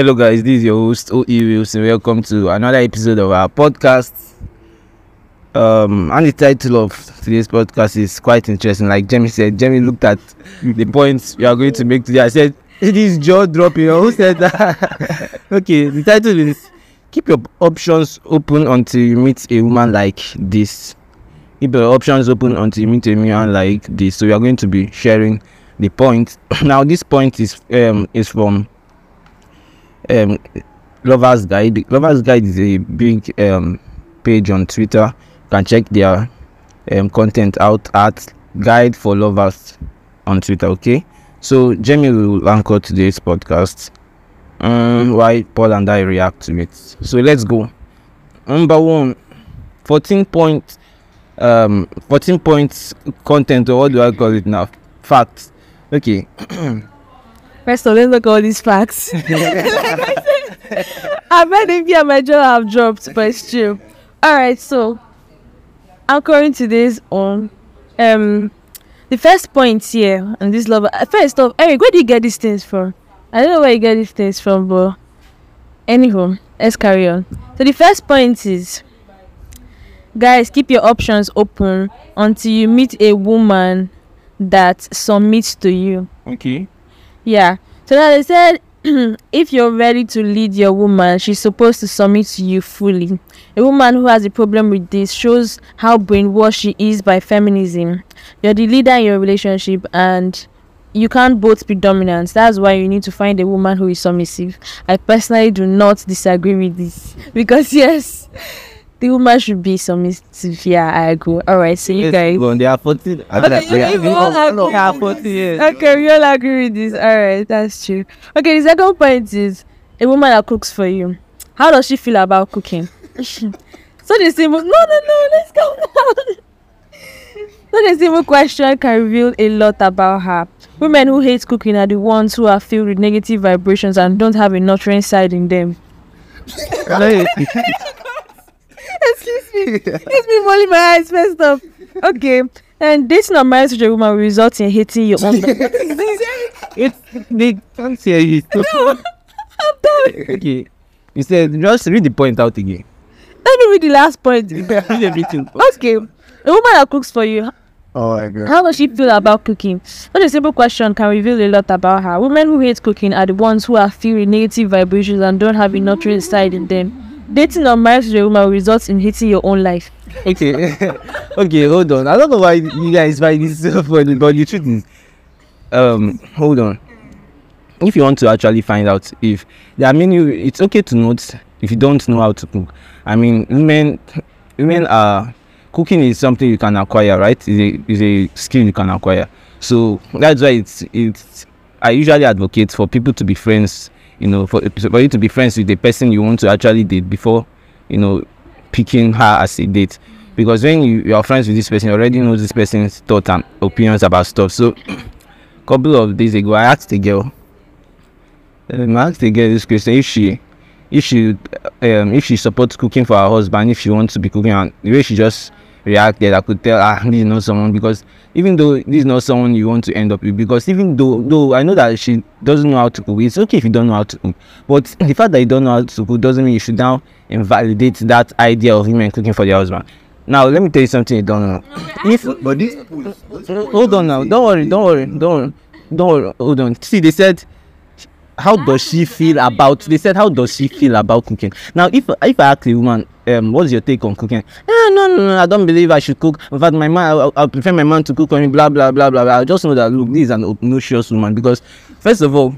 Hello, guys. This is your host OE Wilson. Welcome to another episode of our podcast. Um, and the title of today's podcast is quite interesting. Like Jamie said, Jamie looked at the points we are going to make today. I said, "It is jaw dropping." Who said that? okay, the title is "Keep your options open until you meet a woman like this." Keep your options open until you meet a woman like this. So we are going to be sharing the point. now, this point is um is from um lovers guide lovers guide is a big um page on twitter. You can check their um content out at guide for lovers on twitter okay? So jamie will anchor today's podcast. Um why paul and i react to it. So let's go. Number one 14 point um 14 points content or what do i call it now? Facts. Okay First of all, let's look at all these facts. I bet if you my jaw have dropped, but it's true. Alright, so anchoring today's on um the first point here and this love uh, first off, Eric, where do you get these things from? I don't know where you get these things from, but anyhow, let's carry on. So the first point is guys keep your options open until you meet a woman that submits to you. okay Yeah. So now they said if you're ready to lead your woman, she's supposed to submit to you fully. A woman who has a problem with this shows how brainwashed she is by feminism. You're the leader in your relationship and you can't both be dominant. That's why you need to find a woman who is submissive. I personally do not disagree with this. Because yes, the woman should be submissive. Yeah, I agree. Alright, so you Yes, guys on, they are 14 I Okay, you- you all no, agree. they are 14 yes. Okay, we all agree with this. All right, that's true. Okay, the second point is a woman that cooks for you. How does she feel about cooking? so the simple no no no let's go now. so the simple question can reveal a lot about her. Women who hate cooking are the ones who are filled with negative vibrations and don't have a nurturing side in them. Excuse me. It's me rolling my eyes first off. Okay. And dating or marriage with a woman will result in hating your own. it's they can't hear you. No, I'm done. okay. You said just read the point out again. Let me read the last point. read everything. Okay. A woman that cooks for you, Oh my god. how does she feel about cooking? Such a simple question can reveal a lot about her. Women who hate cooking are the ones who are with negative vibrations and don't have a nurturing side in them. Dating or marriage with a woman will result in hating your own life. Okay. okay, hold on. I don't know why you guys find this so funny, but the truth is, um, hold on. If you want to actually find out if there are many, it's okay to note if you don't know how to cook. I mean, women, women are cooking is something you can acquire, right? Is a is a skill you can acquire. So that's why it's it's. I usually advocate for people to be friends. You know, for for you to be friends with the person you want to actually date before, you know, picking her as a date. Because when you, you are friends with this person you already know this person's thoughts and opinions about stuff. So couple of days ago i asked a girl um, i asked a girl this question if she if she um if she supports cooking for her husband if she wants to be cooking and the way she just reacted i could tell ah this is not someone because even though this is not someone you want to end up with because even though though i know that she doesn't know how to cook it's okay if you don't know how to cook but the fact that you don't know how to cook doesn't mean you should now invalidate that idea of women cooking for their husband. Now let me tell you something you don't know. If But this push, hold on now. don't worry don't worry don't worry don't worry. Hold on. See they said how does she feel about they said how does she feel about cooking? Now if if i ask a woman um what's your take on cooking? Eh, no no no i don't believe i should cook. In fact my man i, I prefer my man to cook for me blah blah blah blah blah. I just know that look this is an obnoxious woman because first of all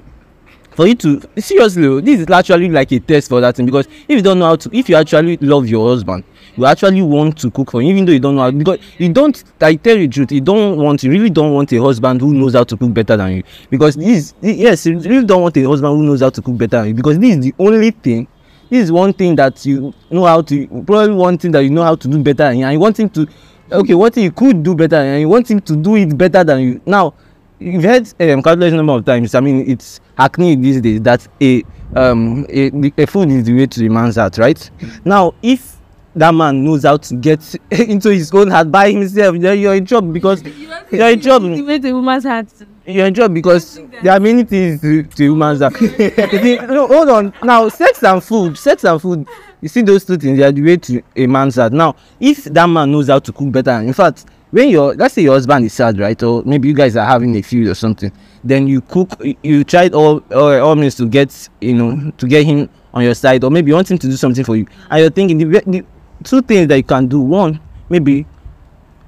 for you to seriously oh, this is actually like a test for that thing because if you don't know how to if you actually love your husband you actually want to cook for him even though you don't know because you don't i tell you the truth you don't want you really don't want a husband who knows how to cook better than you. Because this yes you really don't want a husband who knows how to cook better than you because this is the only thing this is one thing that you know how to probably one thing that you know how to do better and you want him to okay thing you could do better and you want him to do it better than you. Now you've heard um, countless number of times i mean it's hackneyed these days that a um a, a food is the way to the man's heart right? Now if that man knows how to get into his own heart by himself. Then you're in trouble because you're in trouble. Activate a woman's heart. you enjoy because there are many things to, to that You see, no, hold on. Now sex and food sex and food you see those two things they are the way to a man's heart. Now if that man knows how to cook better in fact when your let's say your husband is sad right or maybe you guys are having a feud or something then you cook you- tried all all, all means to get you know to get him on your side or maybe you want him to do something for you and you're thinking the, the two things that you can do. One maybe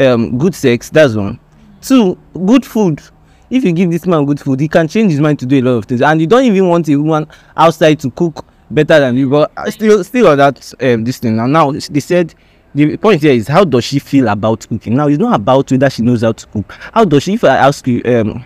um good sex. That's one. Two good food. If you give this man good food he can change his mind to do a lot of things. And you don't even want a woman outside to cook better than you. But uh, still still on that um this thing. And now they said the point here is how does she feel about cooking? Now it's not about whether she knows how to cook. How does she if i ask you um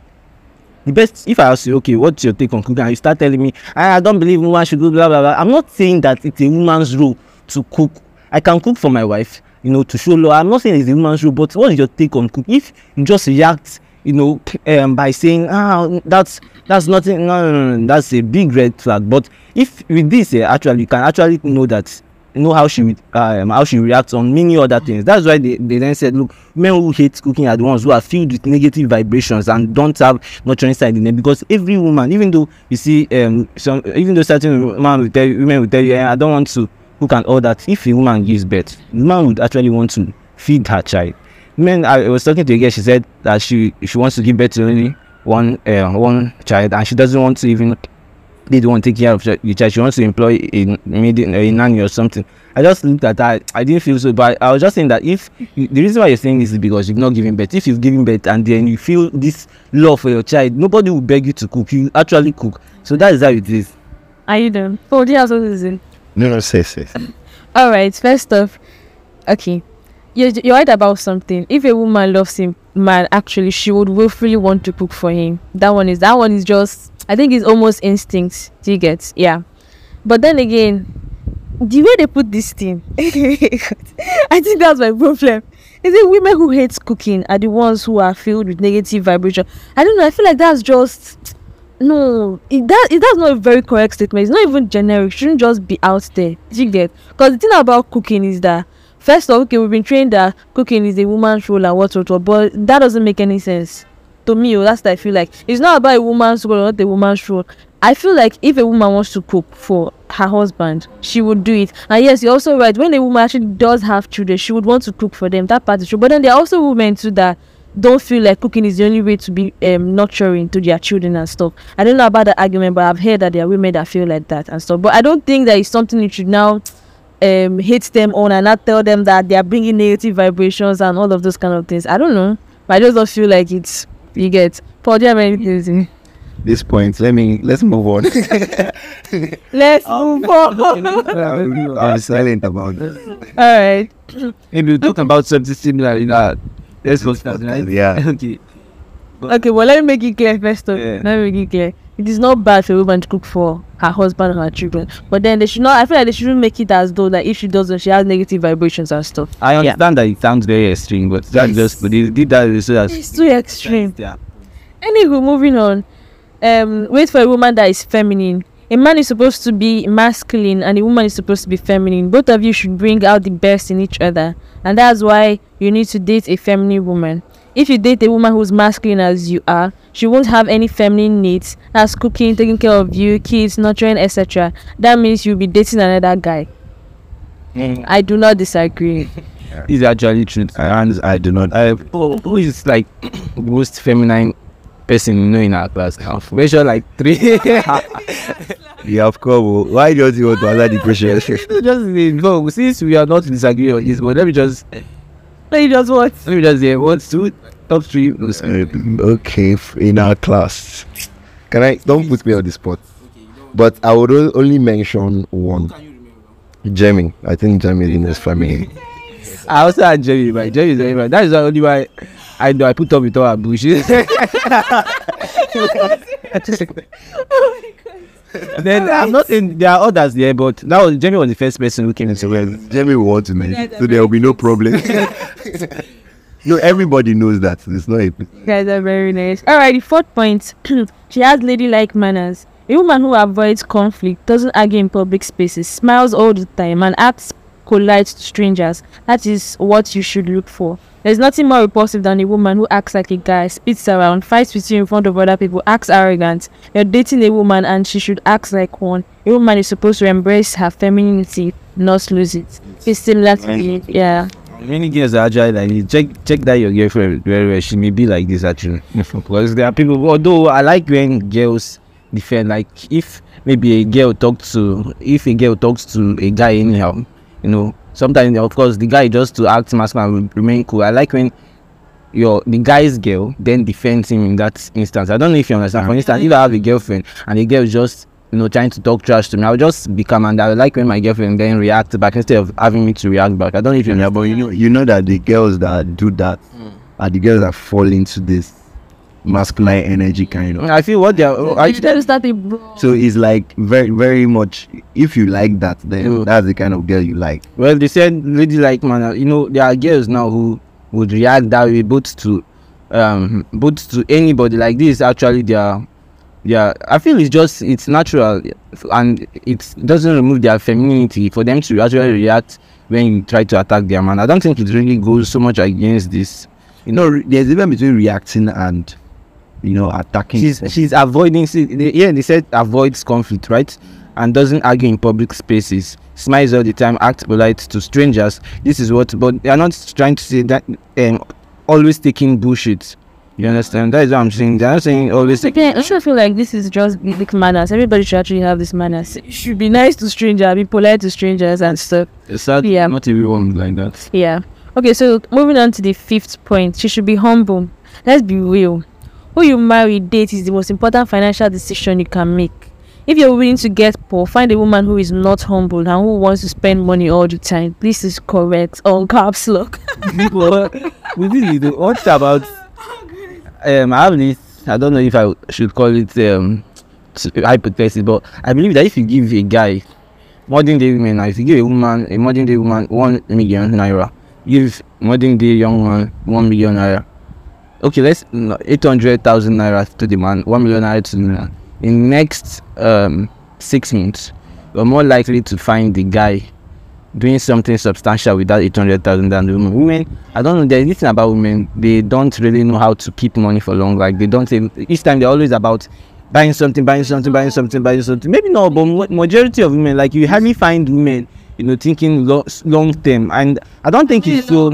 the best if i ask you okay what's your take on cooking? And you start telling me i, I don't believe woman should cook blah blah blah. I'm not saying that it's a woman's role to cook i can cook for my wife you know to show love. I'm not saying it's a woman's role but what is your take on cooking? If you just react you know um, by saying ah that's that's nothing no, no no that's a big red flag. But if with this eh, actually you can actually know that know how she um, how she reacts on many other things. That's why they, they then said look men who hate cooking are the ones who are filled with negative vibrations and don't have nurturing side in them. Because every woman even though you see um some even though certain women will tell you women will tell you eh, i don't want to cook can all that if a woman gives birth the man would actually want to feed her child men i was talking to a girl she said that she she wants to give birth to only one uh, one child and she doesn't want to even they don't want to take care of the child. She wants to employ a a nanny or something. I just looked at that. I didn't feel so bad. I was just saying that if you, the reason why you're saying this is because you've not given birth. If you've given birth and then you feel this love for your child, nobody will beg you to cook. You actually cook. So that is how it is. Are you done? Oh, something to say? No, no, say, say. All right. First off, okay, you're you're right about something. If a woman loves him, man, actually, she would willfully want to cook for him. That one is that one is just. I think it's almost instinct. Do you get? Yeah. But then again, the way they put this thing, I think that's my problem. Is it women who hate cooking are the ones who are filled with negative vibration? I don't know. I feel like that's just no. It that it, that's not a very correct statement. It's not even generic. It shouldn't just be out there. Because the thing about cooking is that first off, okay, we've been trained that cooking is a woman's role and what what what, but that doesn't make any sense to me. Oh, that's what I feel like. It's not about a woman's role, or not a woman's role. I feel like if a woman wants to cook for her husband, she would do it. And yes, you're also right. When a woman actually does have children, she would want to cook for them. That part is true. But then there are also women too that don't feel like cooking is the only way to be um, nurturing to their children and stuff. I don't know about the argument, but I've heard that there are women that feel like that and stuff. But I don't think that it's something you should now um hate them on and not tell them that they are bringing negative vibrations and all of those kind of things. I don't know. But I just don't feel like it's you get. Paul, do you have anything? This point, let me let's move on. Let's move on. I'm silent about it. All right. Maybe we talk about something similar in that. Let's go start, right? Yeah. okay. Okay, well, let me make it clear first off. Yeah. Let me make it clear. It is not bad for a woman to cook for her husband and her children. But then they should not, I feel like they shouldn't make it as though that if she doesn't, she has negative vibrations and stuff. I understand that it sounds very extreme, but that's just but they did that so that It's too extreme. yeah. Anywho, moving on. Um, wait for a woman that is feminine. A man is supposed to be masculine and a woman is supposed to be feminine. Both of you should bring out the best in each other. And that's why you need to date a feminine woman. If you date a woman who's masculine as you are, she won't have any feminine needs. as cooking, taking care of you, kids, nurturing, etc. That means you'll be dating another guy. Mm. I do not disagree. It's actually true. And I do not. who who is like most feminine person you know in our class? We're sure like three. Yeah, of course. Oh. Why don't you want to answer the question? just eh, no, since we are not disagreeing on this, but let me just eh, Let me just what? let me just eh, say what's two top three Uh, okay, in our class. Can I don't put me on the spot? But I would only mention one. Jamie. I think Jamie is in his family. I also had Jerry, but Jerry is very bad. That is the only why I know I put up with oh all her bullshit. then I'm not in. there are others there, but now was Jamie was the first person who came into So well, Jamie will want to mention, so there will be no problem. no, everybody knows that. It's not a You guys are very nice. Alright, the fourth point. she has ladylike manners. A woman who avoids conflict, doesn't argue in public spaces, smiles all the time, and acts polite to strangers. That is what you should look for. There's nothing more repulsive than a woman who acts like a guy, spits around, fights with you in front of other people, acts arrogant. You're dating a woman and she should act like one. A woman is supposed to embrace her femininity, not lose it. It's similar to the, yeah. Many girls are actually like this. Check check that your girlfriend very well. She may be like this actually. because there are people. Although I like when girls defend. Like if maybe a girl talks to if a girl talks to a guy anyhow, you know. Sometimes of course the guy just to act masculine will remain cool. I like when your the guy's girl then defends him in that instance. I don't know if you understand. For instance, if I have a girlfriend and the girl just you know trying to talk trash to me, I'll just become and I like when my girlfriend then reacts back instead of having me to react back. I don't know if you Yeah, understand. but you know, you know that the girls that do that are the girls that fall into this masculine energy kind of. I feel what they are. I, You tell start a bro. So it's like very, very much. If you like that, then Mm. that's the kind of girl you like. Well, they said lady like man, you know, there are girls now who would react that way both to um both to anybody like this actually they are. yeah I feel it's just it's natural and it doesn't remove their femininity for them to actually react when you try to attack their man. I don't think it really goes so much against this. You know, re- there's even between reacting and, you know, attacking. She's she's avoiding see, they, yeah they said avoids conflict right and doesn't argue in public spaces smiles all the time acts polite to strangers this is what but they are not trying to say that um always taking bullshit you understand that is what i'm saying they're not saying always take, I also feel like this is just basic manners. Everybody should actually have this manners. You should be nice to strangers, be polite to strangers and stuff. it's sad Yeah. not everyone like that Yeah. Okay, so moving on to the fifth point. She should be humble. Let's be real. Who you marry, date is the most important financial decision you can make. If you're willing to get poor, find a woman who is not humble and who wants to spend money all the time. This is correct. All caps lock. You know, what about um i have this i don't know if i should call it um hypothesis but i believe that if you give a guy modern day women if you give a woman a modern day woman one million naira give modern day young man one million naira okay let's hundred thousand naira to the man one million naira to the man in next um six months you're more likely to find the guy doing something substantial with that 800,000 than the women. Women, I don't know, there's this thing about women, they don't really know how to keep money for long. Like, they don't each time they're always about buying something, buying something, buying something, buying something. Maybe not, but majority of women, like, you hardly find women, you know, thinking lo- long term. And I don't think it's so.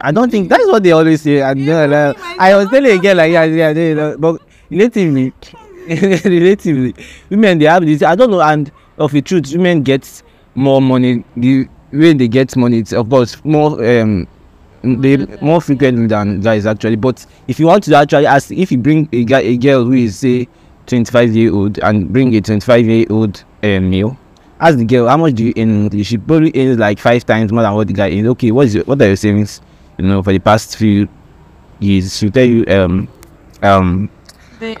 I don't think that's what they always say. And uh, like, I was telling a girl like yeah, yeah, yeah, yeah, but relatively, relatively, women they have this. I don't know. And of the truth, women get more money. The way they get money, it's of course more um they more frequently than guys actually. But if you want to actually ask, if you bring a guy, a girl who is say 25 year old and bring a 25 year old um, male. Ask the girl how much do you earn? monthly? She probably earns like five times more than what the guy earns. Okay, what is your, what are your savings? You know, for the past few years, she'll tell you um um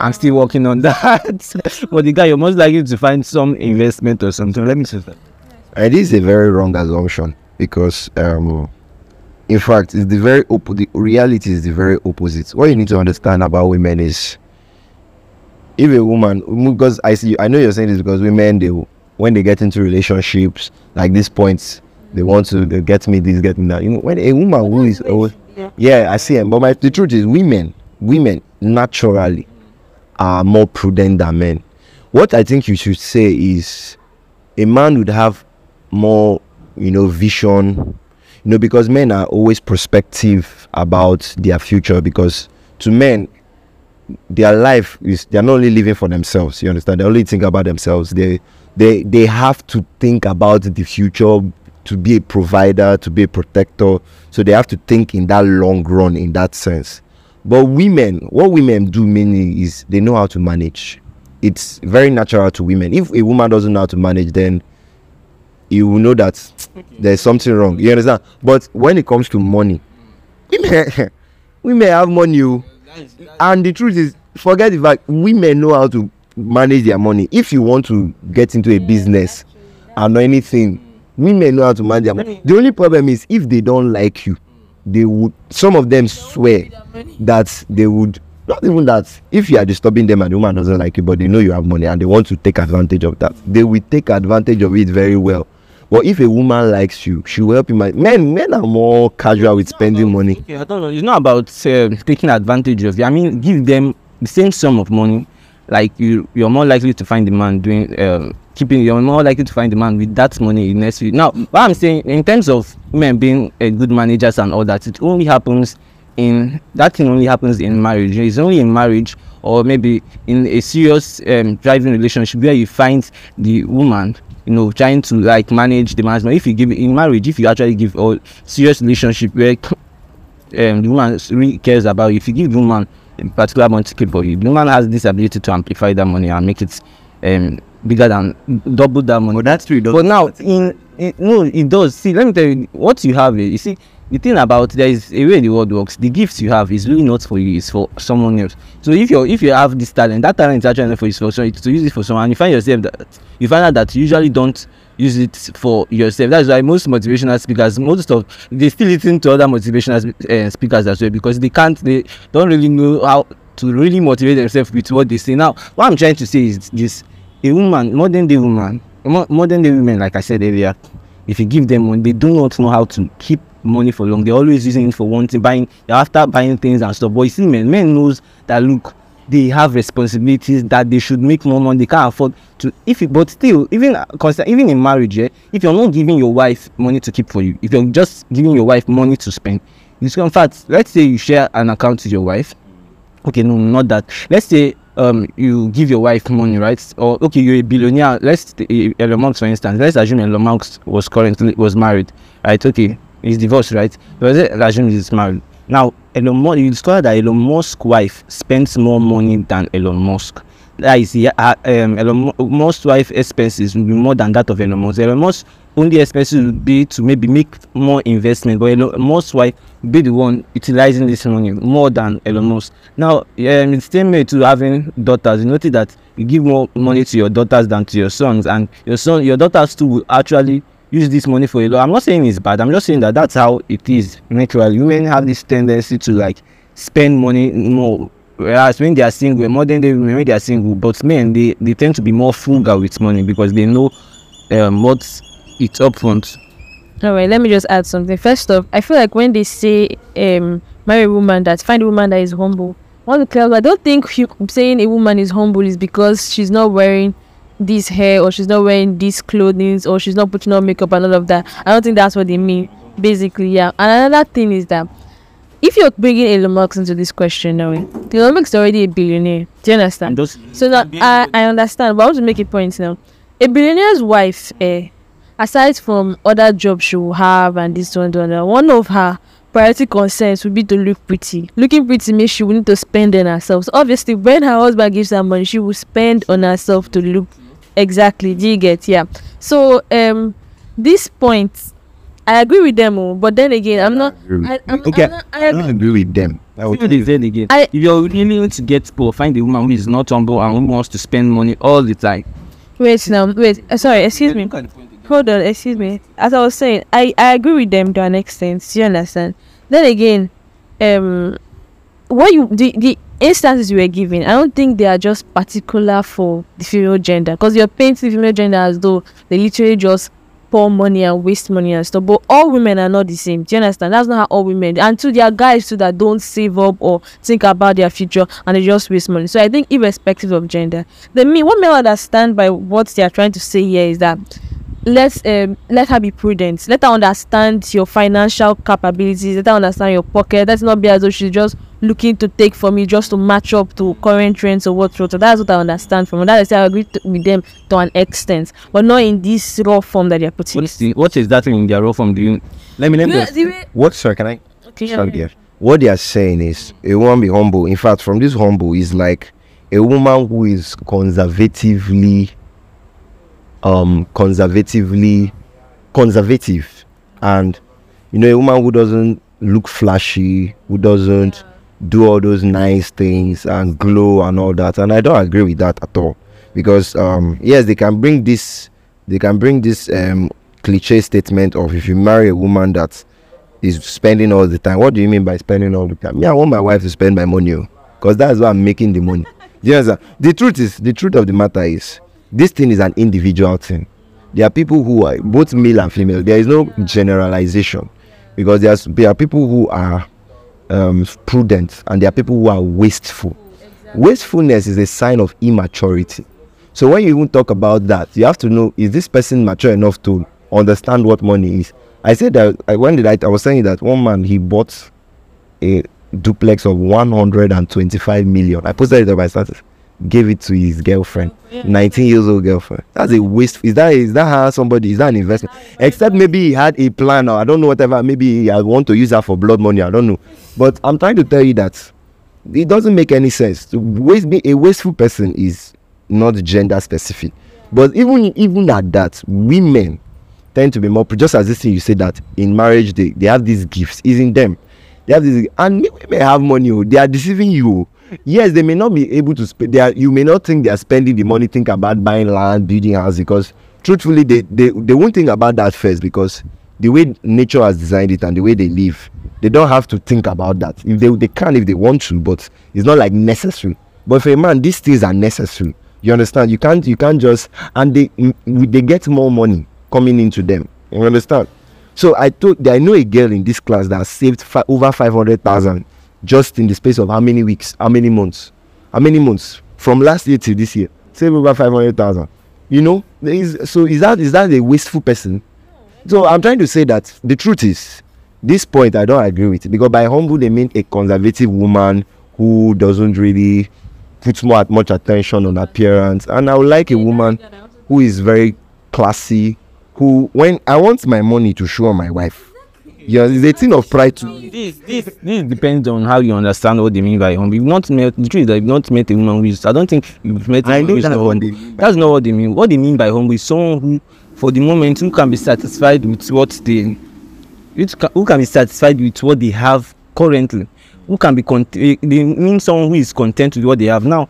I'm still working on that. but the guy, you're most likely to find some investment or something. Let me say that. And this is a very wrong assumption because, um, in fact, it's the very oppo- the reality is the very opposite. What you need to understand about women is if a woman, because I see, I know you're saying this because women, they when they get into relationships like these points, they want to they get me this, get me that. You know, when a woman who is always, yeah, I see it. But my the truth is, women, women naturally are more prudent than men. What I think you should say is a man would have more you know vision you know because men are always prospective about their future because to men their life is they're not only living for themselves you understand they only think about themselves they they they have to think about the future to be a provider to be a protector. So they have to think in that long run in that sense. But women what women do mainly is they know how to manage. It's very natural to women. If a woman doesn't know how to manage then you will know that there's something wrong. You understand? But when it comes to money women women have money oh. and the truth is forget the fact women know how to manage their money if you want to get into a business and anything women know how to manage their money the only problem is if they don't like you they would some of them swear that they would not even that if you are disturbing them and the woman doesn't like you but they know you have money and they want to take advantage of that they will take advantage of it very well But if a woman likes you, she will help you. Man, men men are more casual with spending money. Okay, I don't know. It's not about uh, taking advantage of you. I mean, give them the same sum of money. Like you, you're more likely to find the man doing uh, keeping. You're more likely to find the man with that money in next week. Now, what I'm saying in terms of women being uh, good managers and all that, it only happens in that thing only happens in marriage. It's only in marriage or maybe in a serious um, driving relationship where you find the woman you know trying to like manage the money if you give in marriage if you actually give a serious relationship where um, the woman really cares about you if you give the woman a particular for you. The woman has this ability to amplify that money and make it um, bigger than double that money. But that's true. but now in, in no it does. See let me tell you what you have here you see the thing about there is a way the world works the gifts you have is really not for you it's for someone else. So if you if you have this talent that talent is actually for you it's for someone to use it for someone and you find yourself that you find out that you usually don't use it for yourself. That's why most motivational speakers most of they still listen to other motivational uh, speakers as well because they can't they don't really know how to really motivate themselves with what they say. Now what i'm trying to say is this a woman modern day woman mo- modern day women like i said earlier if you give them money they do not know how to keep money for long. They're always using it for one thing buying they're after buying things and stuff. But you see men men knows that look they have responsibilities that they should make more money they can't afford to if you but still even uh, even in marriage yeah, if you're not giving your wife money to keep for you if you're just giving your wife money to spend it's in fact let's say you share an account with your wife okay no not that let's say um you give your wife money right or okay you're a billionaire let's eh, Elon Musk for instance let's assume Elon Musk was currently was married right okay he's divorced right but let's assume he's married. Now Elon Musk you discover that Elon Musk's wife spends more money than Elon Musk. That is yeah, uh, um Elon Mu- Musk's wife expenses will be more than that of Elon Musk. Elon Musk only expenses would be to maybe make more investment but Elon Musk's wife be the one utilizing this money more than Elon Musk. Now um, it's same to having daughters. You notice that you give more money to your daughters than to your sons and your son your daughters too will actually use this money for a lot i'm not saying it's bad i'm just saying that that's how it is naturally women have this tendency to like spend money more whereas when they are single modern day women when they are single but men they they tend to be more frugal with money because they know um what's it's up front All right, let me just add something. First off, I feel like when they say um marry a woman that find a woman that is humble. I want to clarify. I don't think you saying a woman is humble is because she's not wearing this hair or she's not wearing these clothing or she's not putting on makeup and all of that. I don't think that's what they mean. Basically, yeah. And another thing is that if you're bringing Elon Musk into this question now, Elon Musk is already a billionaire. Do you understand? So now I, I understand, but I want to make a point now. A billionaire's wife, eh, aside from other jobs she will have and this one, that, one, one of her priority concerns would be to look pretty. Looking pretty means she will need to spend on herself. So obviously, when her husband gives her money, she will spend on herself to look exactly. Do you get? Yeah. So um, this point, I agree with them, oh, but then again, I'm not. I, I'm, Okay, I'm not, I I agree. don't agree with them. I would what they again I- if you're really want to get poor find a woman who is not humble and who wants to spend money all the time Wait now, wait. Uh, sorry, excuse me. Hold on, excuse me. As I was saying, I, I agree with them to an extent. do You understand? Then again, um, what you the the instances you were giving, I don't think they are just particular for the female gender because you're painting the female gender as though they literally just pour money and waste money and stuff. But all women are not the same. Do you understand? That's not how all women. And too, there are guys too that don't save up or think about their future and they just waste money. So I think, irrespective of gender, the me what may understand by what they are trying to say here is that let's um let her be prudent let her understand your financial capabilities let her understand your pocket let's not be as though she's just looking to take from you just to match up to current trends or what so that's what i understand from her that is i agree to, with them to an extent but not in this raw form that they're putting what's the what is that in their role from doing let me let me Yeah, the What, sir? Can I? okay, yeah, Sorry, yeah. What they are saying is a woman be humble. In fact, from this humble is like a woman who is conservatively, um, conservatively conservative, and you know, a woman who doesn't look flashy, who doesn't do all those nice things and glow and all that. And I don't agree with that at all, because um, yes, they can bring this, they can bring this um cliche statement of if you marry a woman that is spending all the time. What do you mean by spending all the time? Me, I want my wife to spend my money, because that's why I'm making the money. Understand? The truth is, the truth of the matter is, this thing is an individual thing. there are people who are both male and female. There is no generalization because there's there are people who are um, prudent and there are people who are wasteful. Wastefulness is a sign of immaturity. So when you even talk about that, you have to know is this person mature enough to understand what money is. I said that I when did I, I was saying that one man he bought a duplex of 125 million. I posted it on my status. Gave it to his girlfriend, 19 years old girlfriend. That's a waste. Is that is that how somebody is that an investment? Except maybe he had a plan or I don't know whatever. Maybe I want to use that for blood money. I don't know. But I'm trying to tell you that it doesn't make any sense. To waste be a wasteful person is not gender specific. But even even at that, women tend to be more just as this thing you say that in marriage they, they have these gifts is in them they have this and women have money oh, they are deceiving you oh. Yes they may not be able to spend are you may not think they are spending the money think about buying land building house because truthfully they, they they won't think about that first because the way nature has designed it and the way they live they don't have to think about that if they they can if they want to but it's not like necessary but for a man these things are necessary you understand you can't you can't just and they they get more money coming into them. You understand? So I told I know a girl in this class that saved fi- over five hundred thousand just in the space of how many weeks, how many months, how many months from last year to this year, save over five hundred thousand. You know, is, so is that is that a wasteful person? So I'm trying to say that the truth is, this point I don't agree with because by humble they mean a conservative woman who doesn't really put more much attention on appearance, and I would like a woman who is very classy, who when I want my money to show on my wife. Yeah, it's a thing of pride too. This, this, this depends on how you understand what they mean by home. You've not met the truth that you've not met a woman who is. I don't think you've met. a I woman know who is that's not what humble. they mean what they mean. By humble is someone who, for the moment, who can be satisfied with what they, which can, who can be satisfied with what they have currently. Who can be content. They mean someone who is content with what they have now.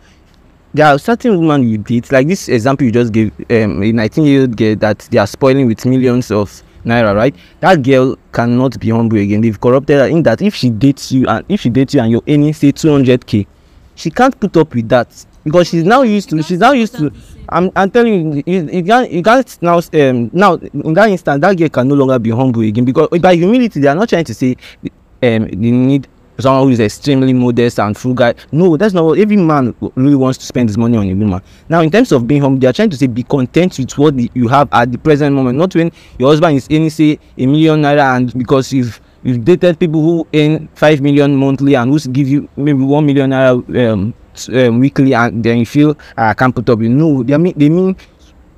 There are certain women you date, like this example you just gave, um, a 19 year old girl that they are spoiling with millions of naira, right? That girl cannot be humble again. They've corrupted her in that if she dates you and if she dates you and you're earning say 200k, she can't put up with that because she's now used to. She's now used to. I'm, I'm telling you, you, you can't, you can't now. Um, now in that instant, that girl can no longer be humble again because by humility, they are not trying to say, um, they need someone who is extremely modest and frugal. No, that's not what every man really wants to spend his money on a woman. Now, in terms of being humble, they are trying to say be content with what you have at the present moment, not when your husband is earning say a million naira and because you've you've dated people who earn five million monthly and who give you maybe one million naira um, um, weekly and then you feel "Ah, I can't put up with no they mean they mean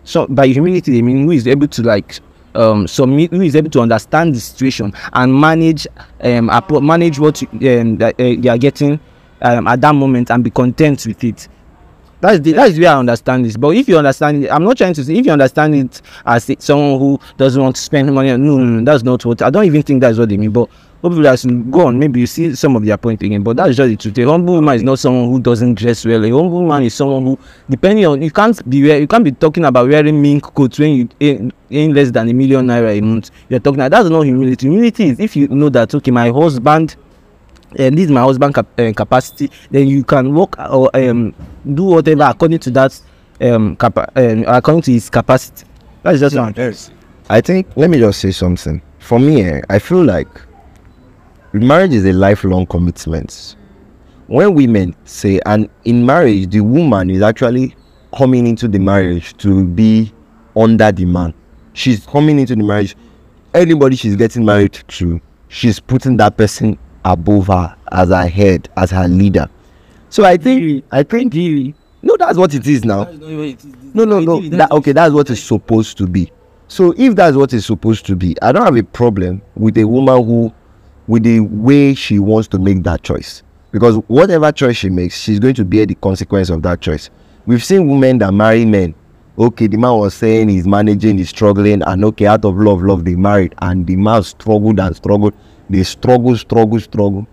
so by humility they mean who is able to like um submit who is able to understand the situation and manage um manage what um that uh, they are getting um at that moment and be content with it that's the that's way I understand this. But if you understand it, I'm not trying to say if you understand it as someone who doesn't want to spend money. on- No, no, no, that's not what I don't even think that's what they mean. But hopefully, as you go on, maybe you see some of their point again. But that's just the truth. A humble woman is not someone who doesn't dress well. A humble man is someone who, depending on, you can't be you can't be talking about wearing mink coats when you earn, less than a million naira a month. You're talking about that's not humility. Humility is if you know that okay, my husband and this is my husband cap- uh, capacity then you can work or um do whatever according to that um, capa- um according to his capacity that's just one I think let me just say something. For me, eh, I feel like marriage is a lifelong commitment. When women say, and in marriage, the woman is actually coming into the marriage to be under the man. She's coming into the marriage. Anybody she's getting married to, she's putting that person above her as her head, as her leader. So I think, I think, no, that's what it is now. No, no, no. That, okay, that's what it's supposed to be. So if that's what it's supposed to be, I don't have a problem with a woman who, with the way she wants to make that choice. Because whatever choice she makes, she's going to bear the consequence of that choice. We've seen women that marry men. Okay, the man was saying he's managing, he's struggling, and okay, out of love, love, they married, and the man struggled and struggled. They struggle, struggle, struggle.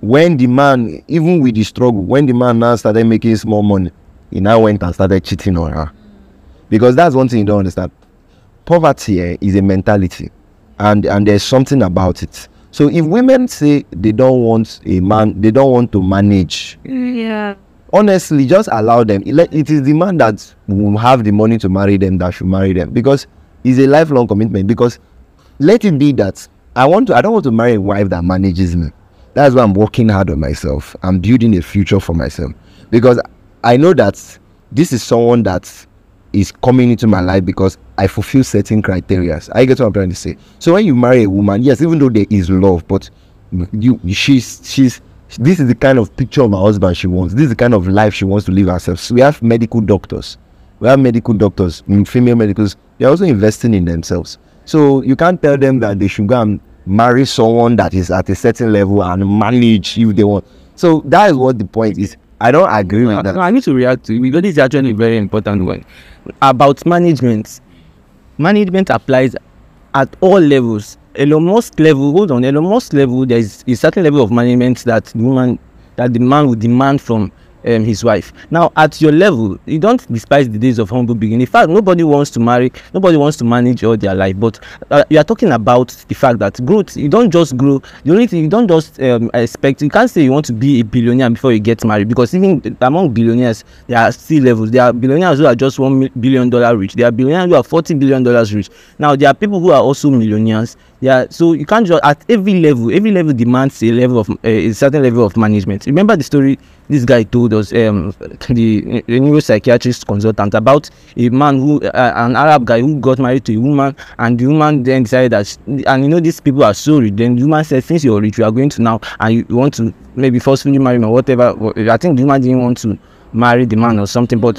When the man, even with the struggle, when the man now started making small money, he now went and started cheating on her. Because that's one thing you don't understand poverty eh, is a mentality and and there's something about it so if women say they don't want a man they don't want to manage Yeah. honestly just allow them it is the man that will have the money to marry them that should marry them because it's a lifelong commitment because let it be that I want to I don't want to marry a wife that manages me. That's why I'm working hard on myself. I'm building a future for myself because I know that this is someone that is coming into my life because I fulfill certain criteria. I get what I'm trying to say. So when you marry a woman, yes, even though there is love, but you she's she's this is the kind of picture of my husband she wants. This is the kind of life she wants to live herself. So we have medical doctors. We have medical doctors, mm, female medicals. They're also investing in themselves. So you can't tell them that they should go and marry someone that is at a certain level and manage if they want. So that is what the point is. I don't agree with that. No, I need to react to it because this is actually a very important one. About management. Management applies at all levels. Elon Musk level, hold on, Elon Musk level, there is a certain level of management that the woman that the man will demand from um, his wife. Now, at your level, you don't despise the days of humble beginning. In fact, nobody wants to marry, nobody wants to manage all their life. But uh, you are talking about the fact that growth, you don't just grow. The only thing you don't just um, expect, you can't say you want to be a billionaire before you get married because even among billionaires, there are still levels. There are billionaires who are just one billion dollar rich. There are billionaires who are forty billion dollars rich. Now, there are people who are also millionaires yeah so you can't just at every level every level demands a level of uh, a certain level of management remember the story this guy told us um the, the neuropsychiatrist consultant about a man who uh, an arab guy who got married to a woman and the woman then decided that she, and you know these people are so rich then the woman said since you're rich you are going to now and you want to maybe forcefully marry him or whatever i think the woman didn't want to marry the man or something but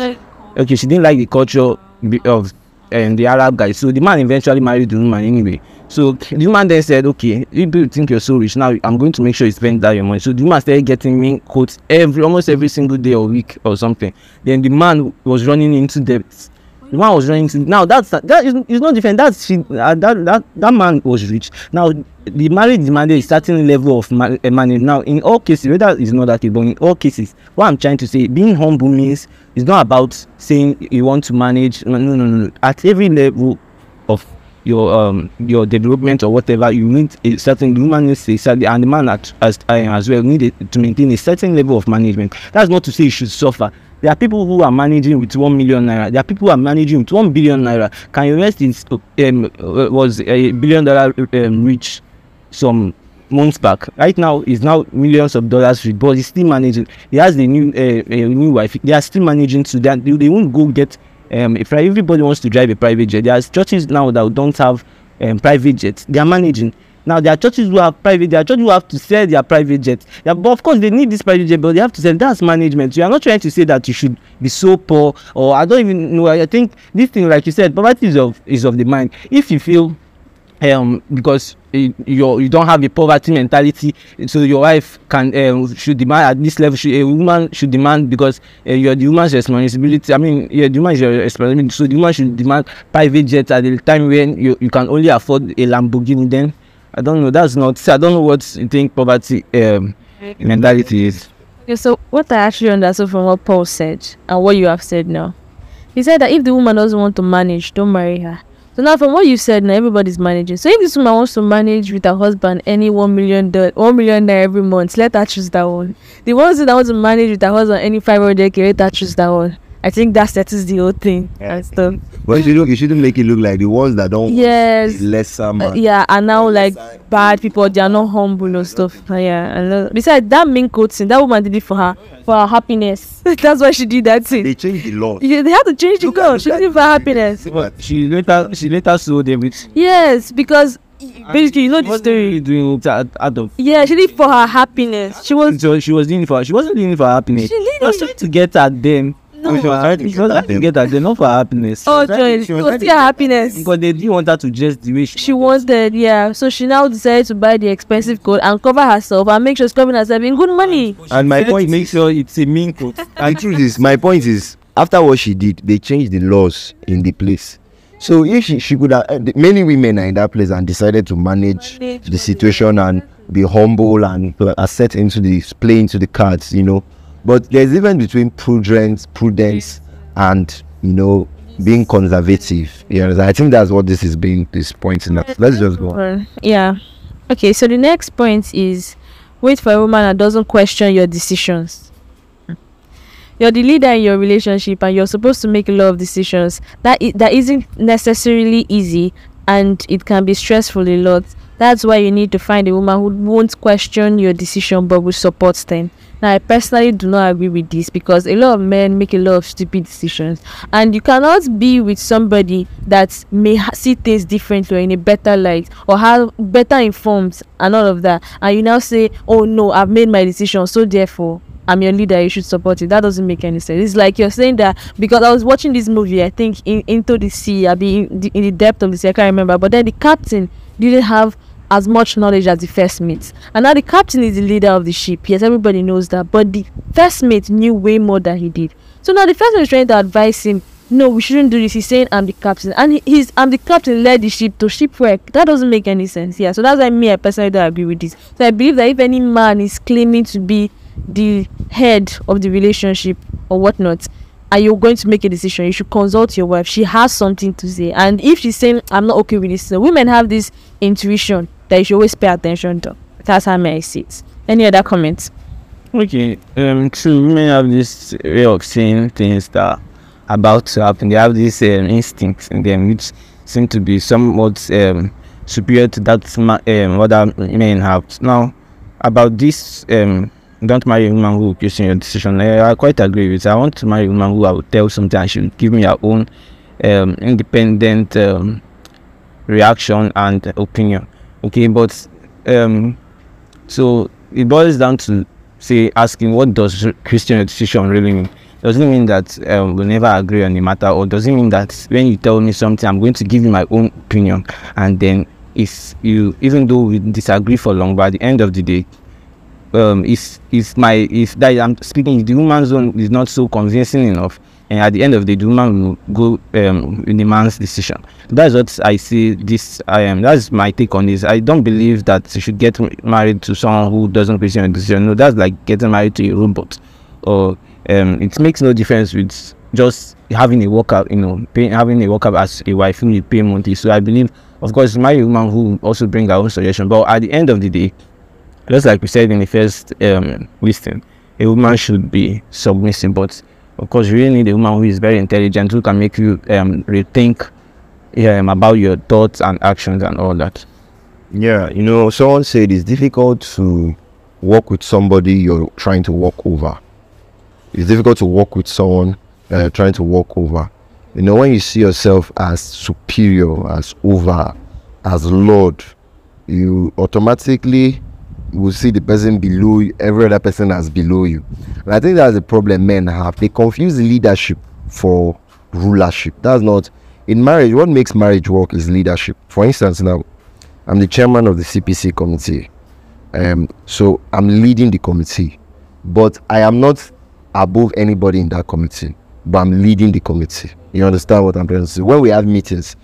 okay she didn't like the culture of and the Arab guy. So the man eventually married the woman anyway. So the woman then said, Okay, if you think you're so rich, now I'm going to make sure you spend that your money. So the woman started getting me quotes every almost every single day or week or something. Then the man was running into debt. The man was running into now that's that is it's not different. That's she uh, that that that man was rich. Now the marriage demanded a certain level of uh, money. Now in all cases, whether it's not that but in all cases, what I'm trying to say, being humble means it's not about saying you want to manage. No, no, no, no. At every level of your um your development or whatever, you need a certain needs a and the man at, as uh, as well need to maintain a certain level of management. That's not to say you should suffer. There are people who are managing with one million naira. There are people who are managing with one billion naira. Kanye West is um was a billion dollar um, rich some months back. Right now, is now millions of dollars rich, but he's still managing. He has a new uh, a new wife. They are still managing to that. They, they won't go get um if everybody wants to drive a private jet. There are churches now that don't have um, private jets. They are managing. Now there are churches who have private, there are churches who have to sell their private jet. Yeah, but of course they need this private jet, but they have to sell. That's management. You are not trying to say that you should be so poor, or I don't even know. I think this thing, like you said, poverty is of is of the mind. If you feel um because you you don't have a poverty mentality so your wife can um, should demand at this level should, a woman should demand because uh, you're the woman's responsibility i mean yeah the woman is your responsibility so the woman should demand private jet at the time when you, you can only afford a lamborghini then i don't know that's not i don't know what you think poverty um, mentality is Okay, so what I actually understood from what Paul said and what you have said now, he said that if the woman doesn't want to manage, don't marry her. So now, from what you said, now everybody's managing. So if this woman wants to manage with her husband any one million do- one million naira every month, let her choose that one. The ones that want to manage with her husband any five hundred k, let her choose that one. I think that settles the whole thing and stuff. But you shouldn't, you shouldn't make it look like the ones that don't Yes. want the lesser Uh, yeah, and now like bad people, they are not humble and stuff. Uh, yeah, and uh, besides that mink coat thing, that woman did it for her, for her happiness. That's why she did that thing. They changed the law. Yeah, they had to change the Look at- girl. look She did it for her happiness. but she later she later sold everything Yes, because basically, you know the What story. you doing it out, out of Yeah, she did it for her happiness. She was. so she was doing it for she wasn't doing it for happiness She did she was it. trying to get at them No. She was trying to she get trying at to get at them not for happiness Oh, joy. she It was was to still her happiness. because they didn't want her to dress the way she, She wanted, yeah. So she now decided to buy the expensive coat and cover herself and make sure she's covering herself in good money. And my point make sure it's a mink coat And the truth is, my point is, after what she did, they changed the laws in the place. So if she, she could have, uh, many women are in that place and decided to manage Manage, the situation and be humble and uh, accept into the play into the cards, you know. But there's even between prudence, prudence, and you know being conservative. Know, I think that's what this is being this point in that. Let's just go. On. Yeah. Okay, so the next point is wait for a woman that doesn't question your decisions. you're the leader in your relationship and you're supposed to make a lot of decisions that i- that isn't necessarily easy and it can be stressful a lot that's why you need to find a woman who won't question your decision but will support them now i personally do not agree with this because a lot of men make a lot of stupid decisions and you cannot be with somebody that may see things differently or in a better light or have better informed and all of that and you now say oh no i've made my decision so therefore I'm your leader, you should support it. That doesn't make any sense. It's like you're saying that because I was watching this movie, I think in Into the Sea, I'll be in the, in the depth of the sea, I can't remember. But then the captain didn't have as much knowledge as the first mate. And now the captain is the leader of the ship. Yes, everybody knows that. But the first mate knew way more than he did. So now the first mate is trying to advise him, no, we shouldn't do this. He's saying I'm the captain. And he, he's I'm the captain led the ship to shipwreck. That doesn't make any sense. Yeah. So that's why me I personally don't agree with this. So I believe that if any man is claiming to be the head of the relationship or whatnot and you're going to make a decision you should consult your wife she has something to say and if she's saying i'm not okay with this so women have this intuition that you should always pay attention to that's how i see it any other comments Okay, um, true. Women have this way of saying things that are about to happen. They have these um, instincts in them, which seem to be somewhat um, superior to that um, other men have. Now, about this, um, don't marry a woman who will question your decision. I, I quite agree with. I want to marry a woman who I will tell something and she will give me her own um, independent um, reaction and opinion. Okay, but um, so it boils down to say asking what does Christian education really mean? Does it mean that um, we'll never agree on the matter, or does it mean that when you tell me something, I'm going to give you my own opinion, and then if you, even though we disagree for long, at the end of the day, um, if if my if that I'm speaking, if the woman's own is not so convincing enough, and at the end of the day, the woman will go um, with the man's decision. That's what I see. This I am. that's my take on this. I don't believe that you should get married to someone who doesn't question your decision. No, that's like getting married to a robot, or um, it makes no difference with just having a workup. You know, having a workup as a wife whom you pay monthly. So I believe, of course, a woman who also bring her own suggestion. But at the end of the day, just like we said in the first um, listing, a woman should be submissive, but of course, you really need a woman who is very intelligent, who can make you um, rethink um, about your thoughts and actions and all that. Yeah, you know, someone said it's difficult to work with somebody you're trying to walk over. It's difficult to work with someone that you're trying to walk over. You know, when you see yourself as superior, as over, as Lord, you automatically will see the person below you, every other person as below you. And I think that's the problem men have. They confuse leadership for rulership. That's not in marriage. What makes marriage work is leadership. For instance, now I'm the chairman of the CPC committee. Um, so I'm leading the committee, but I am not above anybody in that committee. But I'm leading the committee. You understand what I'm trying to say? When we have meetings,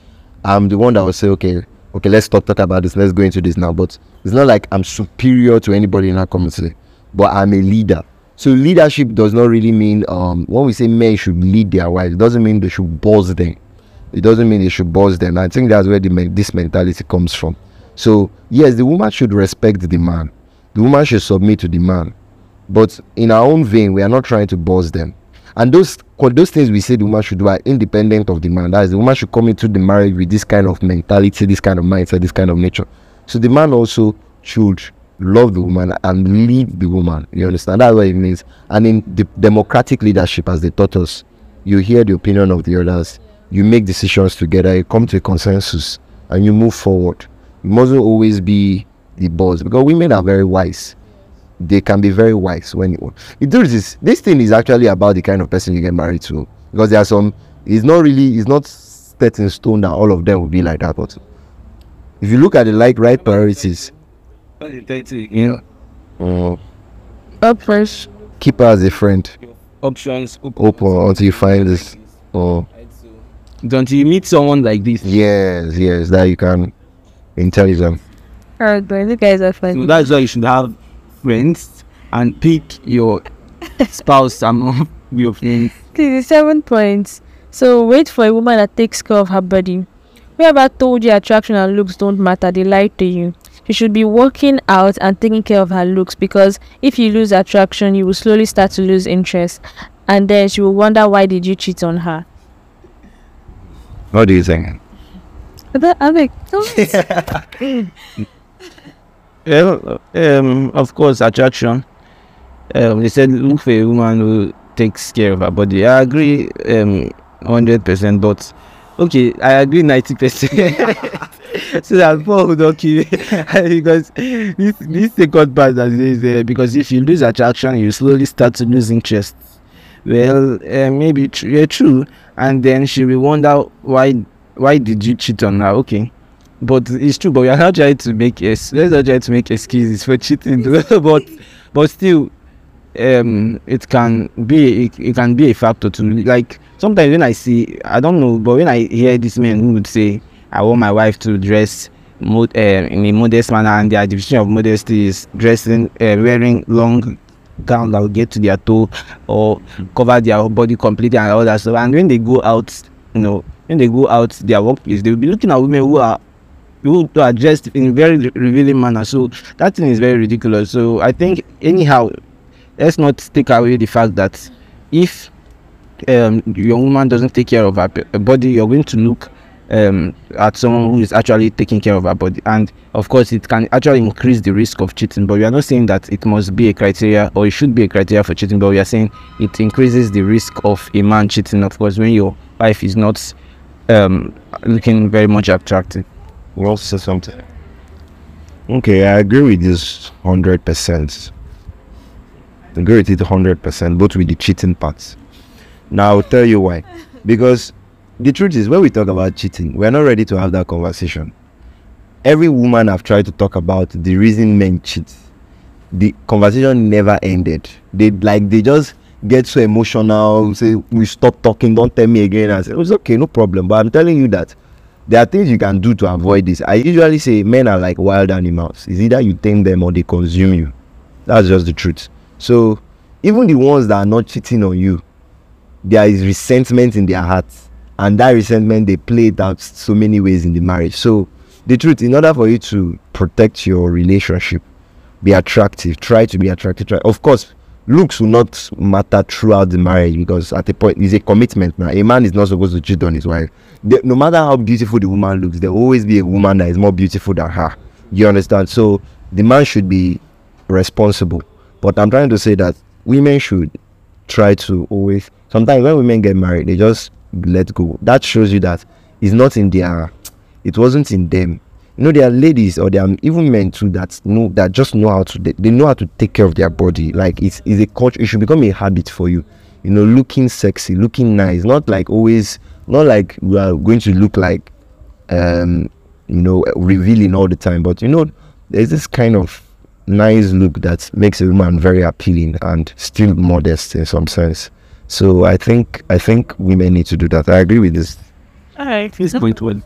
I'm the one that will say, okay, okay, let's talk about this. Let's go into this now. But it's not like I'm superior to anybody in our community, but I'm a leader. So leadership does not really mean um, when we say men should lead their wives, it doesn't mean they should boss them. It doesn't mean they should boss them. I think that's where the this mentality comes from. So yes, the woman should respect the man. The woman should submit to the man. But in our own vein, we are not trying to boss them. And those those things we say the woman should do are independent of the man. That is, the woman should come into the marriage with this kind of mentality, this kind of mindset, this kind of nature. So the man also should love the woman and lead the woman. You understand? That's what it means. And in the democratic leadership, as they taught us, you hear the opinion of the others, you make decisions together, you come to a consensus, and you move forward. You mustn't always be the boss because women are very wise they can be very wise when you the truth is this thing is actually about the kind of person you get married to. Because there are some it's not really it's not set in stone that all of them will be like that but if you look at the like right priorities You know, uh, up first. Keep her as a friend. Options open. Open until you find this oh Don't you meet someone like this? yes yes that you can intelligent. Alright boys you guys are So that's why you should have friends and pick your spouse among your friends. Okay, the seven points. So wait for a woman that takes care of her body. Whoever told you attraction and looks don't matter, they lied to you. She should be working out and taking care of her looks because if you lose attraction, you will slowly start to lose interest. and then she will wonder why did you cheat on her. What do you think? But I mean, Well, um, of course, attraction. Um, they said look for a woman who takes care of her body. I agree, um, hundred percent. But okay, I agree ninety percent. so that Paul would not kill because this this second part that is uh, because if you lose attraction, you slowly start to lose interest. Well, uh, maybe tr- yeah, true, and then she will wonder why why did you cheat on her? Okay, but it's true. But we are not trying to make es- let's not try to make excuses for cheating. but but still, um, it can be it, it can be a factor too. Like sometimes when I see, I don't know, but when I hear these men who would say, "I want my wife to dress." Mod, uh, in a modest manner, and their definition of modesty is dressing, uh, wearing long gown that will get to their toe or cover their body completely and all that stuff. And when they go out, you know, when they go out their workplace, they will be looking at women who are who are dressed in a very revealing manner. So that thing is very ridiculous. So I think anyhow, let's not take away the fact that if um, your woman doesn't take care of her body, you're going to look um, at someone who is actually taking care of her body. And of course, it can actually increase the risk of cheating. But we are not saying that it must be a criteria or it should be a criteria for cheating. But we are saying it increases the risk of a man cheating. Of course, when your wife is not um, looking very much attractive. To say something? Okay, I agree with this hundred percent. Agree with it hundred percent, both with the cheating parts. Now I'll tell you why. Because the truth is when we talk about cheating, we're not ready to have that conversation. Every woman I've tried to talk about the reason men cheat, the conversation never ended. They like they just get so emotional, say we stop talking, don't tell me again. I say, it's okay, no problem. But I'm telling you that there are things you can do to avoid this. I usually say men are like wild animals. It's either you tame them or they consume you. That's just the truth. So even the ones that are not cheating on you, there is resentment in their hearts. And that resentment they play it out so many ways in the marriage. So the truth, in order for you to protect your relationship, be attractive, try to be attractive. Try. Of course, looks will not matter throughout the marriage because at a point it's a commitment now. A man is not supposed to cheat on his wife. No matter how beautiful the woman looks, there will always be a woman that is more beautiful than her. You understand? So the man should be responsible. But I'm trying to say that women should try to always sometimes when women get married they just let go. That shows you that it's not in their it wasn't in them you know there are ladies or there are even men too that know that just know how to they, they know how to take care of their body. Like it's, it's a culture it should become a habit for you. You know looking sexy looking nice not like always not like we are going to look like um you know revealing all the time. But you know there's this kind of nice look that makes a woman very appealing and still modest in some sense. So i think i think women need to do that. I agree with this. All right. Please point well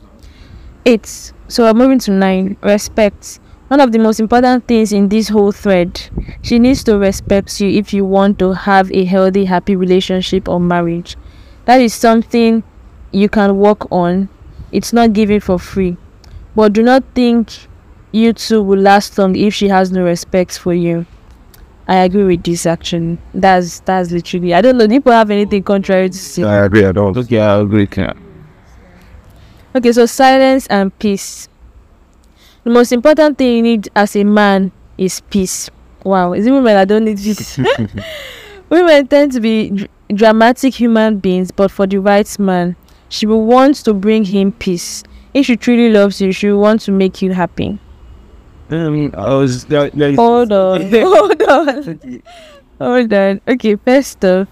8. So we're moving to 9. Respect. One of the most important things in this whole thread, she needs to respect you if you want to have a healthy, happy relationship or marriage. That is something you can work on. It's not given for free. But do not think you two will last long if she has no respect for you. I agree with this action. That's that's literally. I don't know. People have anything contrary to say. I agree. I don't. Okay, I agree. Okay, so silence and peace. The most important thing you need as a man is peace. Wow, is it women that don't need peace? women tend to be dr- dramatic human beings, but for the right man, she will want to bring him peace. If she truly loves you, she will want to make you happy. Um, I was there. there is- Hold on, hold on, hold on. Okay, first off,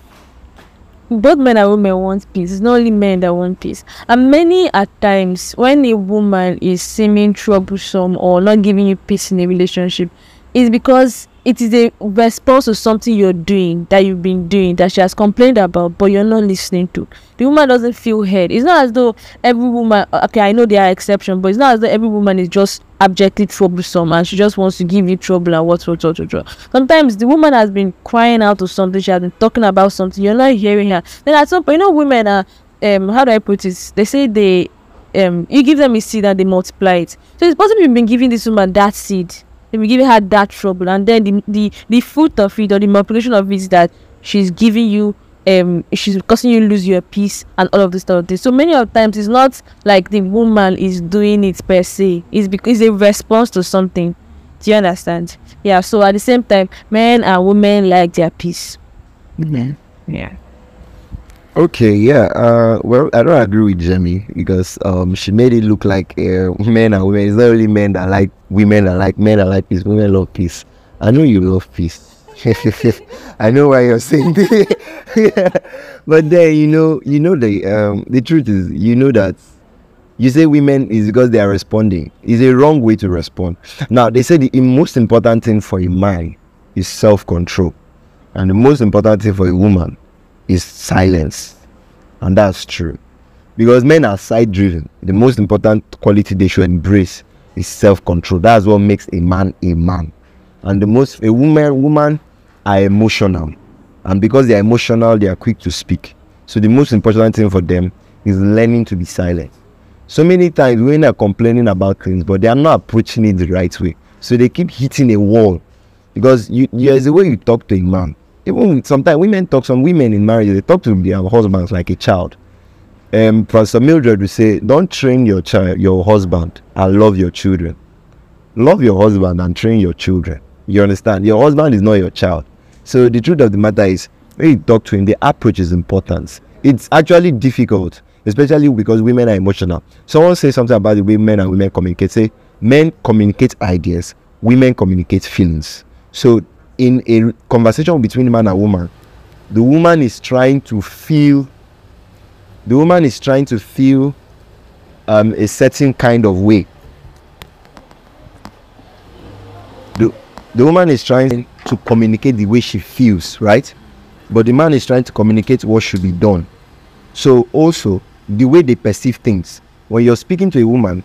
both men and women want peace. It's not only men that want peace. And many at times, when a woman is seeming troublesome or not giving you peace in a relationship, it's because it is a response to something you're doing that you've been doing that she has complained about, but you're not listening to. The woman doesn't feel heard. It's not as though every woman. Okay, I know there are exceptions, but it's not as though every woman is just abjectly troublesome and she just wants to give you trouble and what, what, what, what. Sometimes the woman has been crying out to something. She has been talking about something. You're not hearing her. Then at some point, you know, women are. Um, how do I put it? They say they um you give them a seed and they multiply it. So it's possible you've been giving this woman that seed. They've been giving her that trouble, and then the the the fruit of it or the multiplication of it is that she's giving you um she's causing you lose your peace and all of this stuff so many of times it's not like the woman is doing it per se. It's because it's a response to something. Do you understand? Yeah so at the same time men and women like their peace. Yeah. Okay, yeah. Uh, well, I don't agree with Jamie because um, she made it look like uh, men and women. It's not really men that like women that like men that like peace. Women love peace. I know you love peace. I know why you're saying that. yeah. But then you know, you know the um, the truth is, you know that you say women is because they are responding. Is a wrong way to respond. Now they say the most important thing for a man is self control, and the most important thing for a woman is silence. And that's true. Because men are side driven. The most important quality they should embrace is self control. That's what makes a man a man. And the most a woman woman are emotional. And because they are emotional, they are quick to speak. So the most important thing for them is learning to be silent. So many times women are complaining about things, but they are not approaching it the right way. So they keep hitting a wall. Because you there's a way you talk to a man even sometimes women talk some women in marriage they talk to their husbands like a child. Um pastor mildred will say don't train your child your husband and love your children. Love your husband and train your children. You understand? Your husband is not your child. So the truth of the matter is when you talk to him the approach is important. It's actually difficult especially because women are emotional. Someone says something about the way men and women communicate. Say men communicate ideas women communicate feelings. So in a conversation between man and woman, the woman is trying to feel the woman is trying to feel um, a certain kind of way. The, the woman is trying to communicate the way she feels, right? But the man is trying to communicate what should be done. So also the way they perceive things. When you're speaking to a woman,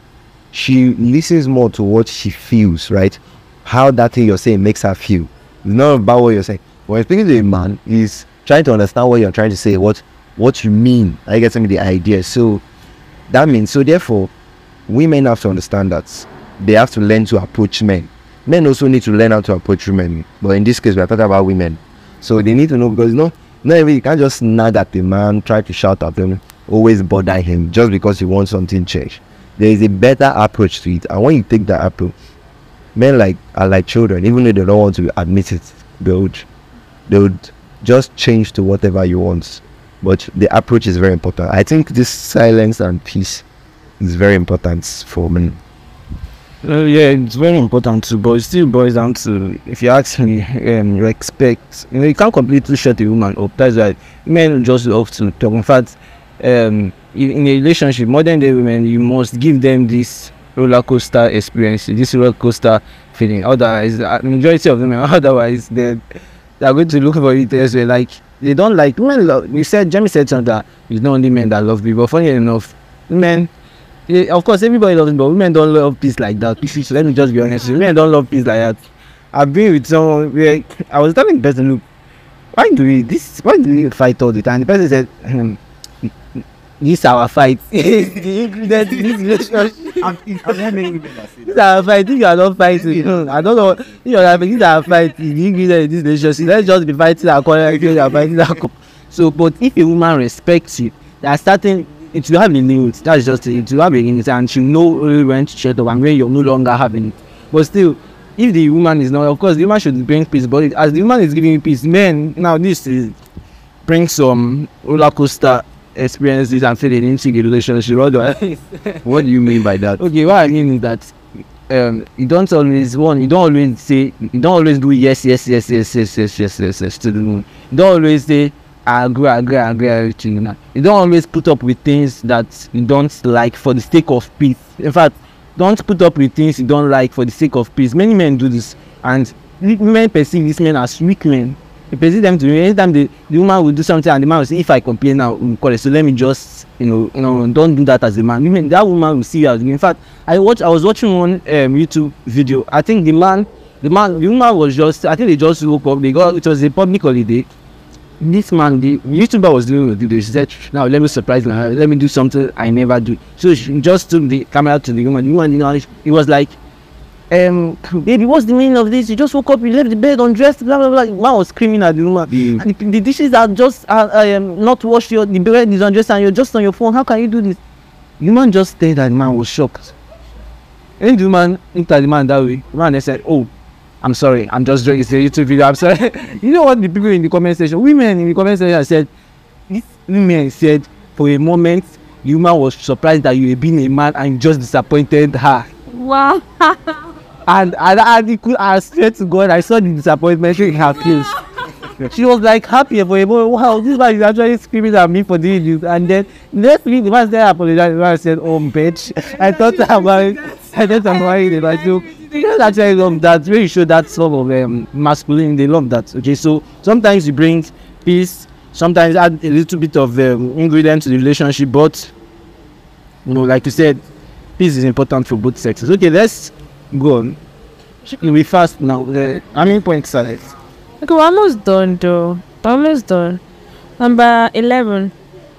she listens more to what she feels, right? How that thing you're saying makes her feel. It's not about what you're saying. When you're speaking to a man, he's trying to understand what you're trying to say, what what you mean. I get some of the idea. So that means so therefore women have to understand that they have to learn to approach men. Men also need to learn how to approach women. But in this case we are talking about women. So they need to know because you know not even you can't just nag at the man, try to shout at him, always bother him just because you want something changed. There is a better approach to it. And when you take that approach, men like are like children, even though they don't want to admit it, they would they would just change to whatever you want. But the approach is very important. I think this silence and peace is very important for men. Uh, yeah, it's very important too, but it still boils down to, if you ask me, um, respect. You know, you can't completely shut a woman up. That's why men just love to talk. In fact, um, in in a relationship, modern day women, you must give them this roller coaster experience, this roller coaster feeling. Otherwise, the majority of them, otherwise, they they are going to look for it as well. Like they don't like women. Love, we said, Jamie said something that it's not only men that love me, but funny enough, men. eh, of course, everybody loves it, but women don't love peace like that. So let me just be honest. Women don't love peace like that. I've been with someone where I was telling the person, look, why do we this? Why do we fight all the time? The person said, hmm, "This is our fight." the ingredient in this relationship. This is our fight. If you are not fighting, hmm, I don't know. If you are this is our fight. The ingredient in this relationship. Let's just be fighting. We are fighting our corner. So, but if a woman respects you, are starting. It will have a limit. That's just it. It will have a limit, and she know really when to shut up and when you're no longer having it. But still, if the woman is not, of course, the woman should bring peace. But as the woman is giving you peace, men now this is bring some roller coaster experiences and feeling into the relationship. Otherwise, What do you mean by that? okay, what I mean is that um, you don't always one, you don't always say, you don't always do yes, yes, yes, yes, yes, yes, yes, yes, yes to the moon. You don't always say I agree, I agree, I agree, everything. You don't always put up with things that you don't like for the sake of peace. In fact, don't put up with things you don't like for the sake of peace. Many men do this, and women perceive these men as weak men. They perceive them to be anytime the, the woman will do something and the man will say, if I complain now, we'll call it. So let me just, you know, you know, don't do that as a man. That woman will see you as in fact, I watch I was watching one um, YouTube video. I think the man the man the woman was just I think they just woke up, they got it was a public holiday. This man, the YouTuber was doing. She said, Now let me surprise her, let me do something I never do. So she just took the camera to the woman. The woman, you know, it was like um, baby, what's the meaning of this? You just woke up, you left the bed undressed, blah blah blah. The man was screaming at the woman. Mm. And the, the dishes are just uh, um, not washed. Your the bed is undressed, and you're just on your phone. How can you do this? The man just stared at the man was shocked. And the woman looked at the man that way. The man then said, "Oh, I'm sorry. I'm just doing this YouTube video. I'm sorry." you know what the people in the comment section, women in the comment section said, "These women said for a moment." The woman was surprised that you were being a man and just disappointed her. Wow. and and and it could I swear to God I saw the disappointment in her face. she was like happy for a moment. Wow, this man is actually screaming at me for doing this. And then next week the man started apologizing. The man said, "Oh, bitch, I thought about it. I thought about it." And I so girls actually love that. Really show that sort of um, masculine. They love that. Okay, so sometimes you bring peace. Sometimes add a little bit of um, ingredient to the relationship, but you know, like you said, peace is important for both sexes. Okay, let's go on. be fast now. Uh, how many points are it? Okay, we're almost done though. We're almost done. Number 11.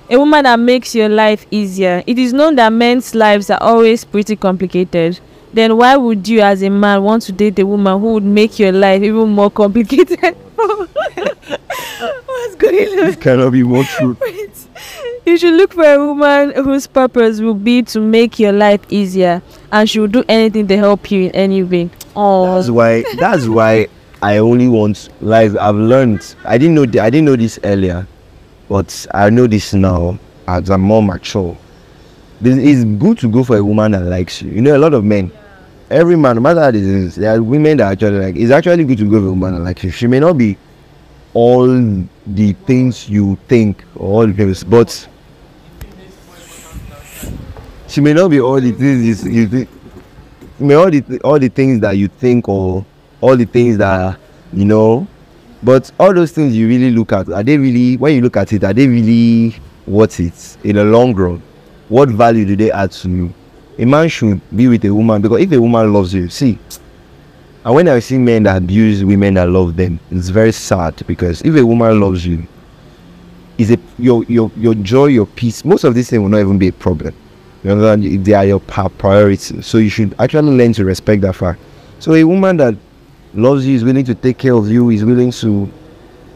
A woman that makes your life easier. It is known that men's lives are always pretty complicated. Then why would you, as a man, want to date a woman who would make your life even more complicated? What's going on? Cannot be more true. You should look for a woman whose purpose will be to make your life easier and she will do anything to help you in any way. Oh, That's why. That's why I only want like I've learned. I didn't know. I didn't know this earlier, but I know this now as I'm more mature. This it's good to go for a woman that likes you. You know, a lot of men. Every man, no matter how it is, there are women that actually like. It's actually good to go for a woman that likes you. She may not be all the things you think or all the things, but she may not be all the things you- think. May all the all the things that you think or all the things that you know, but all those things you really look at are they really when you look at it are they really worth it in the long run? What value do they add to you? A man should be with a woman because if a woman loves you, see. And when I see men that abuse women that love them, it's very sad because if a woman loves you, is a your your your joy, your peace. Most of these things will not even be a problem. You understand? They are your pa- priority. So you should actually learn to respect that fact. So a woman that loves you is willing to take care of you, is willing to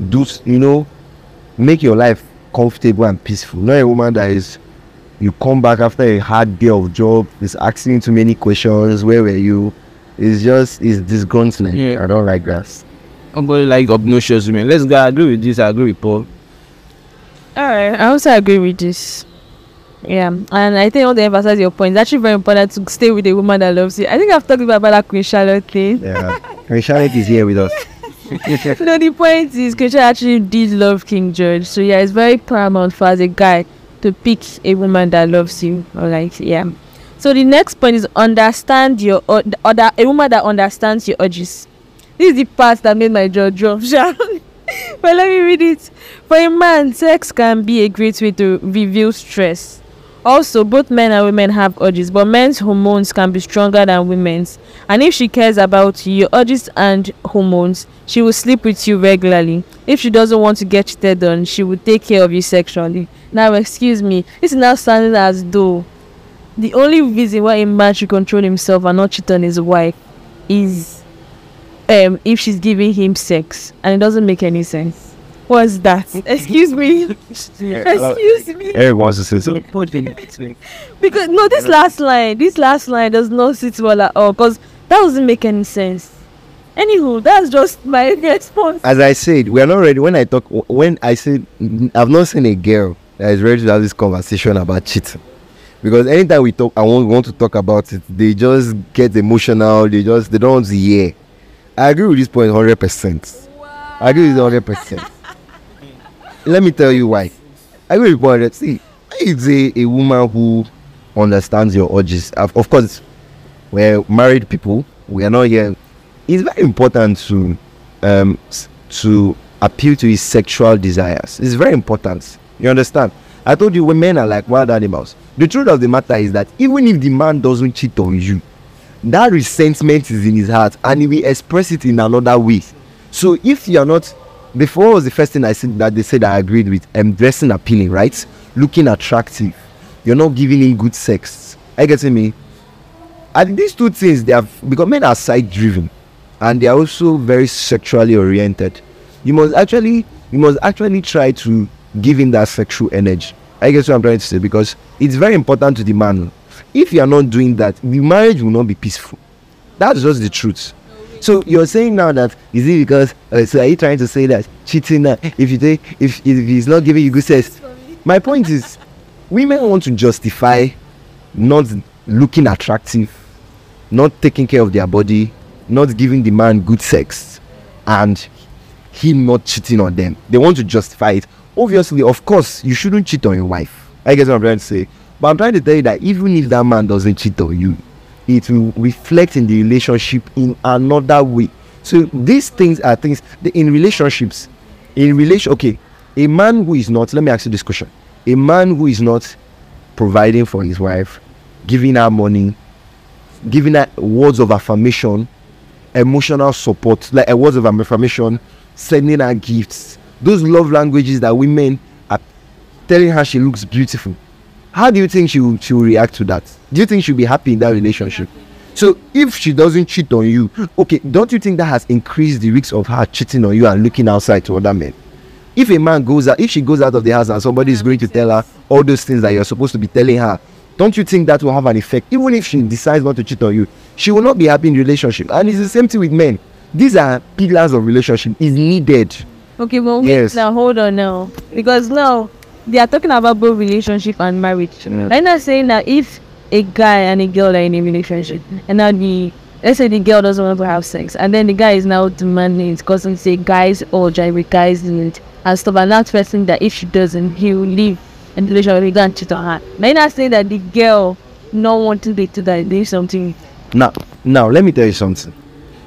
do, you know, make your life comfortable and peaceful. Not a woman that is, you come back after a hard day of job, is asking too many questions. Where were you? It's just, it's disgruntling. Yeah. I don't like that. Nobody like obnoxious women. Let's go. I agree with this. I agree with Paul. Alright, I also agree with this. Yeah, and I think I want to emphasize your point. It's actually very important to stay with a woman that loves you. I think I've talked about that Queen Charlotte thing. Yeah. And Charlotte is here with us. no, the point is, Queen Charlotte actually did love King George. So yeah, it's very paramount for as a guy to pick a woman that loves you. Or like, yeah. So the next point is understand your o- the other a woman that understands your urges. This is the part that made my jaw drop. but let me read it. For a man, sex can be a great way to reveal stress. Also, both men and women have urges, but men's hormones can be stronger than women's. And if she cares about you, your urges and hormones, she will sleep with you regularly. If she doesn't want to get cheated on, she will take care of you sexually. Now, excuse me, is now sounding as though the only reason why a man should control himself and not cheat on his wife is um if she's giving him sex, and it doesn't make any sense. What's that? Excuse me. Excuse me. Eric wants to say something. Because no, this last line, this last line does not sit well at all. Cause that doesn't make any sense. Anywho, that's just my response. as I said, we are not ready. When I talk, when I said, I've not seen a girl that is ready to have this conversation about cheating. Because anytime we talk, I want, want to talk about it, they just get emotional. They just, they don't want to hear. I agree with this point 100%. I agree with it 100%. Let me tell you why. I will with point. See, it's a, a woman who understands your urges. Of, course, we're married people. We are not here. It's very important to um to appeal to his sexual desires. It's very important. You understand? I told you when men are like wild animals. The truth of the matter is that even if the man doesn't cheat on you, that resentment is in his heart and he will express it in another way. So if you are not before was the first thing I said that they said I agreed with um dressing appealing, right? Looking attractive. You're not giving him good sex. You getting me? and these two things they have because men are side driven and they are also very sexually oriented you must actually you must actually try to give him that sexual energy i guess what i'm trying to say because it's very important to the man if you are not doing that the marriage will not be peaceful that's just the truth so you're saying now that is it because uh, so are you trying to say that cheating now if you take if if he's not giving you good sex? My point is women want to justify not looking attractive not taking care of their body not giving the man good sex and him not cheating on them. They want to justify it. Obviously of course you shouldn't cheat on your wife. I guess what i'm trying to say. But i'm trying to tell you that even if that man doesn't cheat on you it will reflect in the relationship in another way. So these things are things in relationships in relation okay a man who is not let me ask you this question. A man who is not providing for his wife giving her money giving her words of affirmation emotional support like uh, words of affirmation sending her gifts those love languages that women are telling her she looks beautiful. How do you think she will, she will react to that do you think she'll be happy in that relationship so if she doesn't cheat on you okay don't you think that has increased the risk of her cheating on you and looking outside to other men if a man goes out if she goes out of the house and somebody is going to tell her all those things that you're supposed to be telling her don't you think that will have an effect even if she decides not to cheat on you she will not be happy in the relationship and it's the same thing with men these are pillars of relationship is needed Okay, well, Yes. now hold on now. Because now they are talking about both relationship and marriage. Yeah. I'm not saying that if a guy and a girl are in a relationship. And now the let's say the girl doesn't want to have sex and then the guy is now demanding his cousin say guys or gyri guys need and stuff. And that person that if she doesn't he will leave and the relationship he can't cheat on her. May you're not saying that the girl not wanting to do that do something? Now now let me tell you something.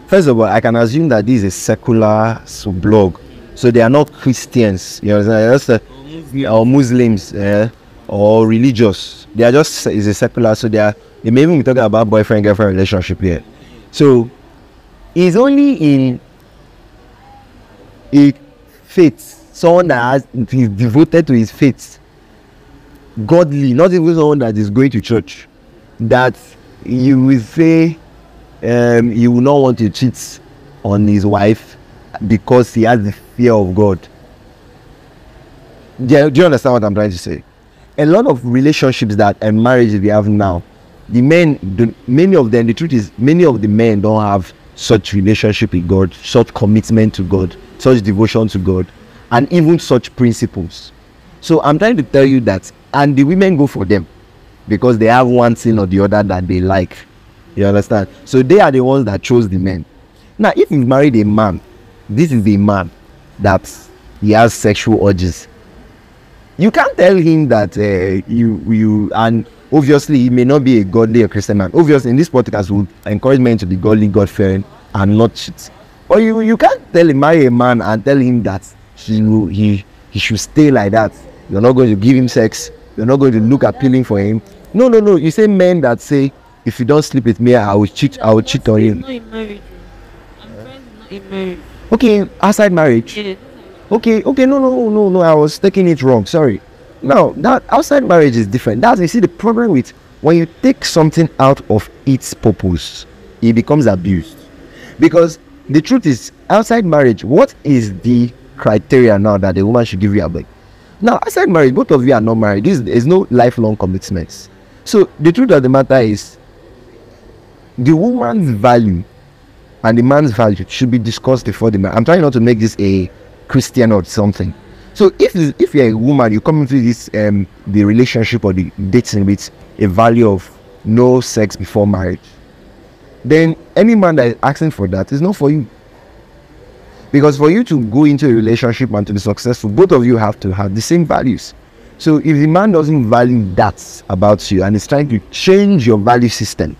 First of all i can assume that this is a secular so blog so they are not christians you understand? They're just, uh, or muslims uh, or religious they are just is a secular so they are they may even be talking about boyfriend girlfriend relationship here so it's only in a faith someone that has is devoted to his faith godly not even someone that is going to church that you will say um, he will not want to cheat on his wife because he has the fear of God. Do you, do you understand what I'm trying to say? A lot of relationships that and marriages we have now, the men, do, many of them, the truth is, many of the men don't have such relationship with God, such commitment to God, such devotion to God, and even such principles. So I'm trying to tell you that, and the women go for them because they have one thing or the other that they like. You understand? So they are the ones that chose the men. Now, if you married a man, this is the man that he has sexual urges. You can't tell him that uh, you you and obviously he may not be a godly or Christian man. Obviously, in this podcast, we encourage men to be godly, God fearing, and not cheat. But you you can't tell him marry a man and tell him that he will- he he should stay like that. You're not going to give him sex. You're not going to look appealing for him. No, no, no. You say men that say if you don't sleep with me, I will cheat. I will cheat on you. not in marriage. I'm friends not in marriage. Okay, outside marriage. Yeah. Okay, okay, no, no, no, no, I was taking it wrong. Sorry. Now that outside marriage is different. That's you see the problem with when you take something out of its purpose, it becomes abused. Because the truth is, outside marriage, what is the criteria now that the woman should give you a break? Now, outside marriage, both of you are not married. This is no lifelong commitments. So the truth of the matter is, the woman's value and the man's value should be discussed before the man. I'm trying not to make this a Christian or something. So if if you're a woman, you come into this um the relationship or the dating with a value of no sex before marriage, then any man that is asking for that is not for you. Because for you to go into a relationship and to be successful, both of you have to have the same values. So if the man doesn't value that about you and is trying to change your value system,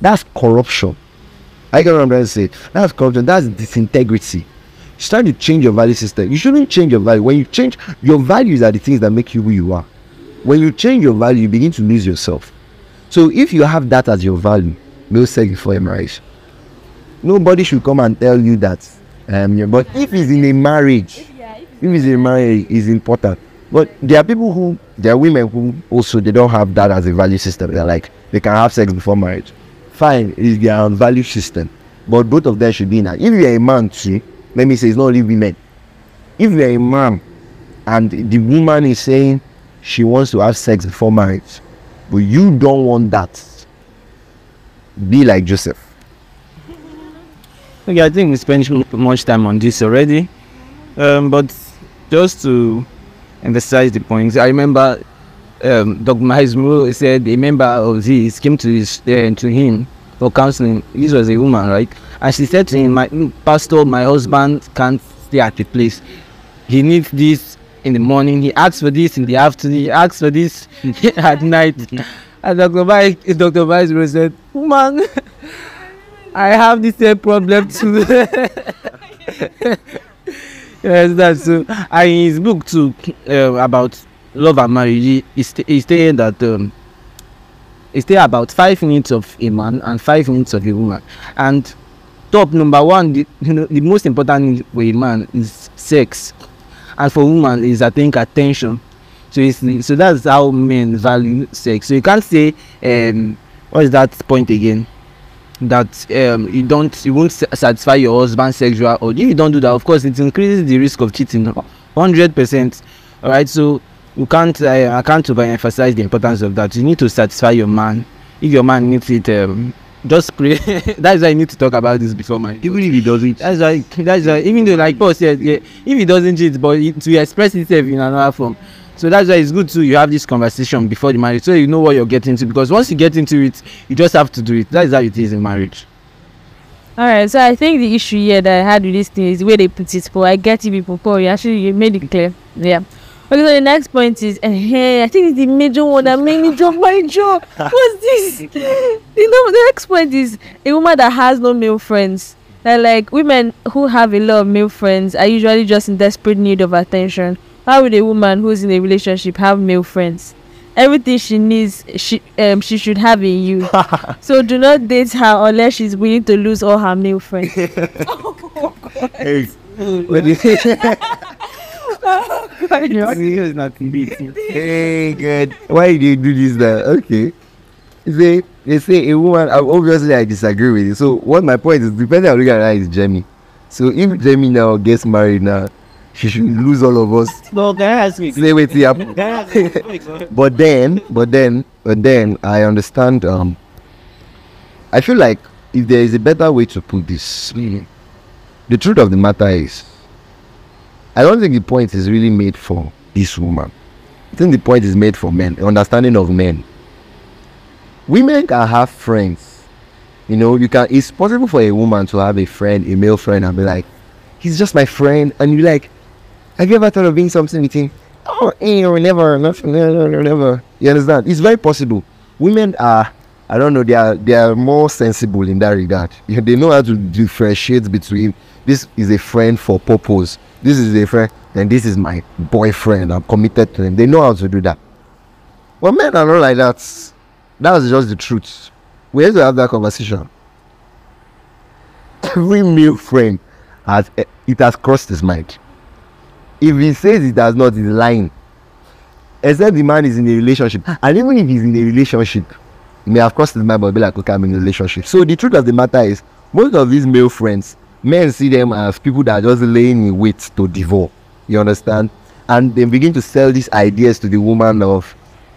that's corruption. I I'm trying to say. That's corruption. That's disintegrity. It's trying to change your value system. You shouldn't change your value. When you change your values are the things that make you who you are. When you change your value, you begin to lose yourself. So if you have that as your value, no sex before marriage. Nobody should come and tell you that. Um, yeah, but if it's in a marriage, if it's in a marriage, is important. But there are people who, there are women who also they don't have that as a value system. They're like they can have sex before marriage. fine, it's their own value system. But both of them should be in that. If you're a man too, let me say it's not only women. If you're a man and the woman is saying she wants to have sex before marriage, but you don't want that, be like Joseph. Okay, I think we spent much time on this already. Um, but just to emphasize the points, I remember um, Dr. Myles Munroe said a member of this came to his uh, to him for counseling. This was a woman, right? And she said to him, "My pastor, my husband can't stay at the place. He needs this in the morning. He asks for this in the afternoon. He asks for this at night." And Dr. Mai, Dr. Myles Munroe said, "Woman, I have the same problem too." yes, that's so. And in his book too uh, about love and marriage, he, he's saying that um, it's still about five minutes of a man and five minutes of a woman. And top number one, the, you know, the most important for a man is sex, and for woman is I think attention. So it's, so that's how men value sex. So you can't say um, what is that point again? that um, you don't you won't satisfy your husband sexual or if you don't do that of course it increases the risk of cheating 100 percent all right so you can't uh, i can't overemphasize the importance of that you need to satisfy your man if your man needs it um, just pray that's why you need to talk about this before my. Even if he doesn't, that's why that's why even though like paul said yeah, if he doesn't cheat but it, to express himself in another form so that's why it's good to you have this conversation before the marriage so you know what you're getting into because once you get into it you just have to do it that's how it is in marriage All right, so I think the issue here that I had with this thing is the way they put it. But I get you people. Paul, you actually you made it clear. Yeah. Okay, so the next point is, uh, hey, I think it's the major one that made me drop my jaw. What's this? you know, the next point is a woman that has no male friends. That like women who have a lot of male friends are usually just in desperate need of attention. How would a woman who's in a relationship have male friends? Everything she needs, she um she should have in you. so do not date her unless she's willing to lose all her male friends. hey, when you it's not hey, good. Why do you do this now? Okay. You say they say a woman. Obviously, I disagree with you. So what my point is, depending on looking at her is Jamie. So if Jamie now gets married now, she should lose all of us. no can i ask you Say wait till happen. can i ask you but then but then but then i understand um i feel like if there is a better way to put this the truth of the matter is i don't think the point is really made for this woman. I think the point is made for men understanding of men. Women can have friends. You know you can it's possible for a woman to have a friend a male friend and be like he's just my friend and you like have you ever thought of doing something with him? Oh eh, or never nothing never, never, you understand? It's very possible. Women are i don't know they are they are more sensible in that regard. They know how to differentiate between this is a friend for purpose. This is a friend and this is my boyfriend. I'm committed to him. They know how to do that. Well men are not like that. That's just the truth. We have to have that conversation. Every male friend has it has crossed his mind. If he says it has not he's lying. Except the man is in a relationship. And even if he's in a relationship he may have crossed his mind but be like okay i'm in a relationship. So the truth of the matter is most of these male friends men see them as people that are just laying in wait to devour you understand? And they begin to sell these ideas to the woman of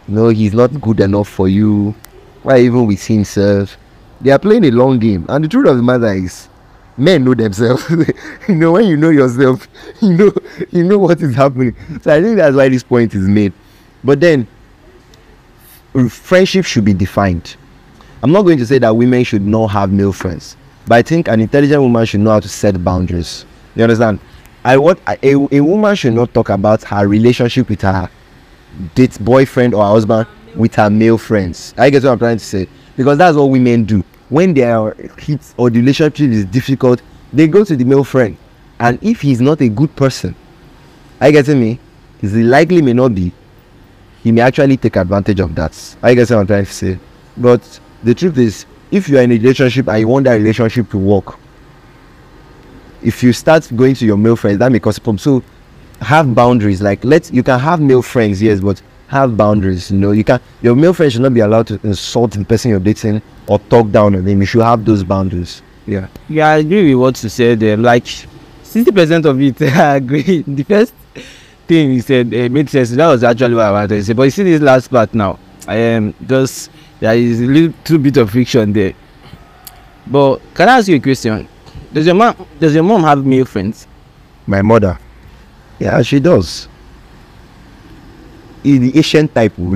no he's not good enough for you. Why even with himself? They are playing a long game. And the truth of the matter is men know themselves. You know when you know yourself you know you know what is happening. So i think that's why this point is made. But then friendship should be defined. I'm not going to say that women should not have male friends but i think an intelligent woman should know how to set boundaries. You understand? I want a, a woman should not talk about her relationship with her date boyfriend or husband with her male friends. I guess what i'm trying to say? Because that's what women do. When their hit or the relationship is difficult they go to the male friend. And if he's not a good person I guess me? Is likely may not be. He may actually take advantage of that. I guess what i'm trying to say? But the truth is if you are in a relationship and you want that relationship to work if you start going to your male friends that may cause a problem so have boundaries like let you can have male friends yes but have boundaries. You know, you can your male friend should not be allowed to insult the person you're dating or talk down on him. You should have those boundaries. Yeah. Yeah, I agree with what you said there. Like sixty percent of it, I agree. The first thing he said uh, made sense. That was actually what I wanted to say. But you see this last part now. Am just there is a little bit of friction there. But can I ask you a question? Does your mom does your mom have male friends? My mother. Yeah, she does. In the Asian type. oh.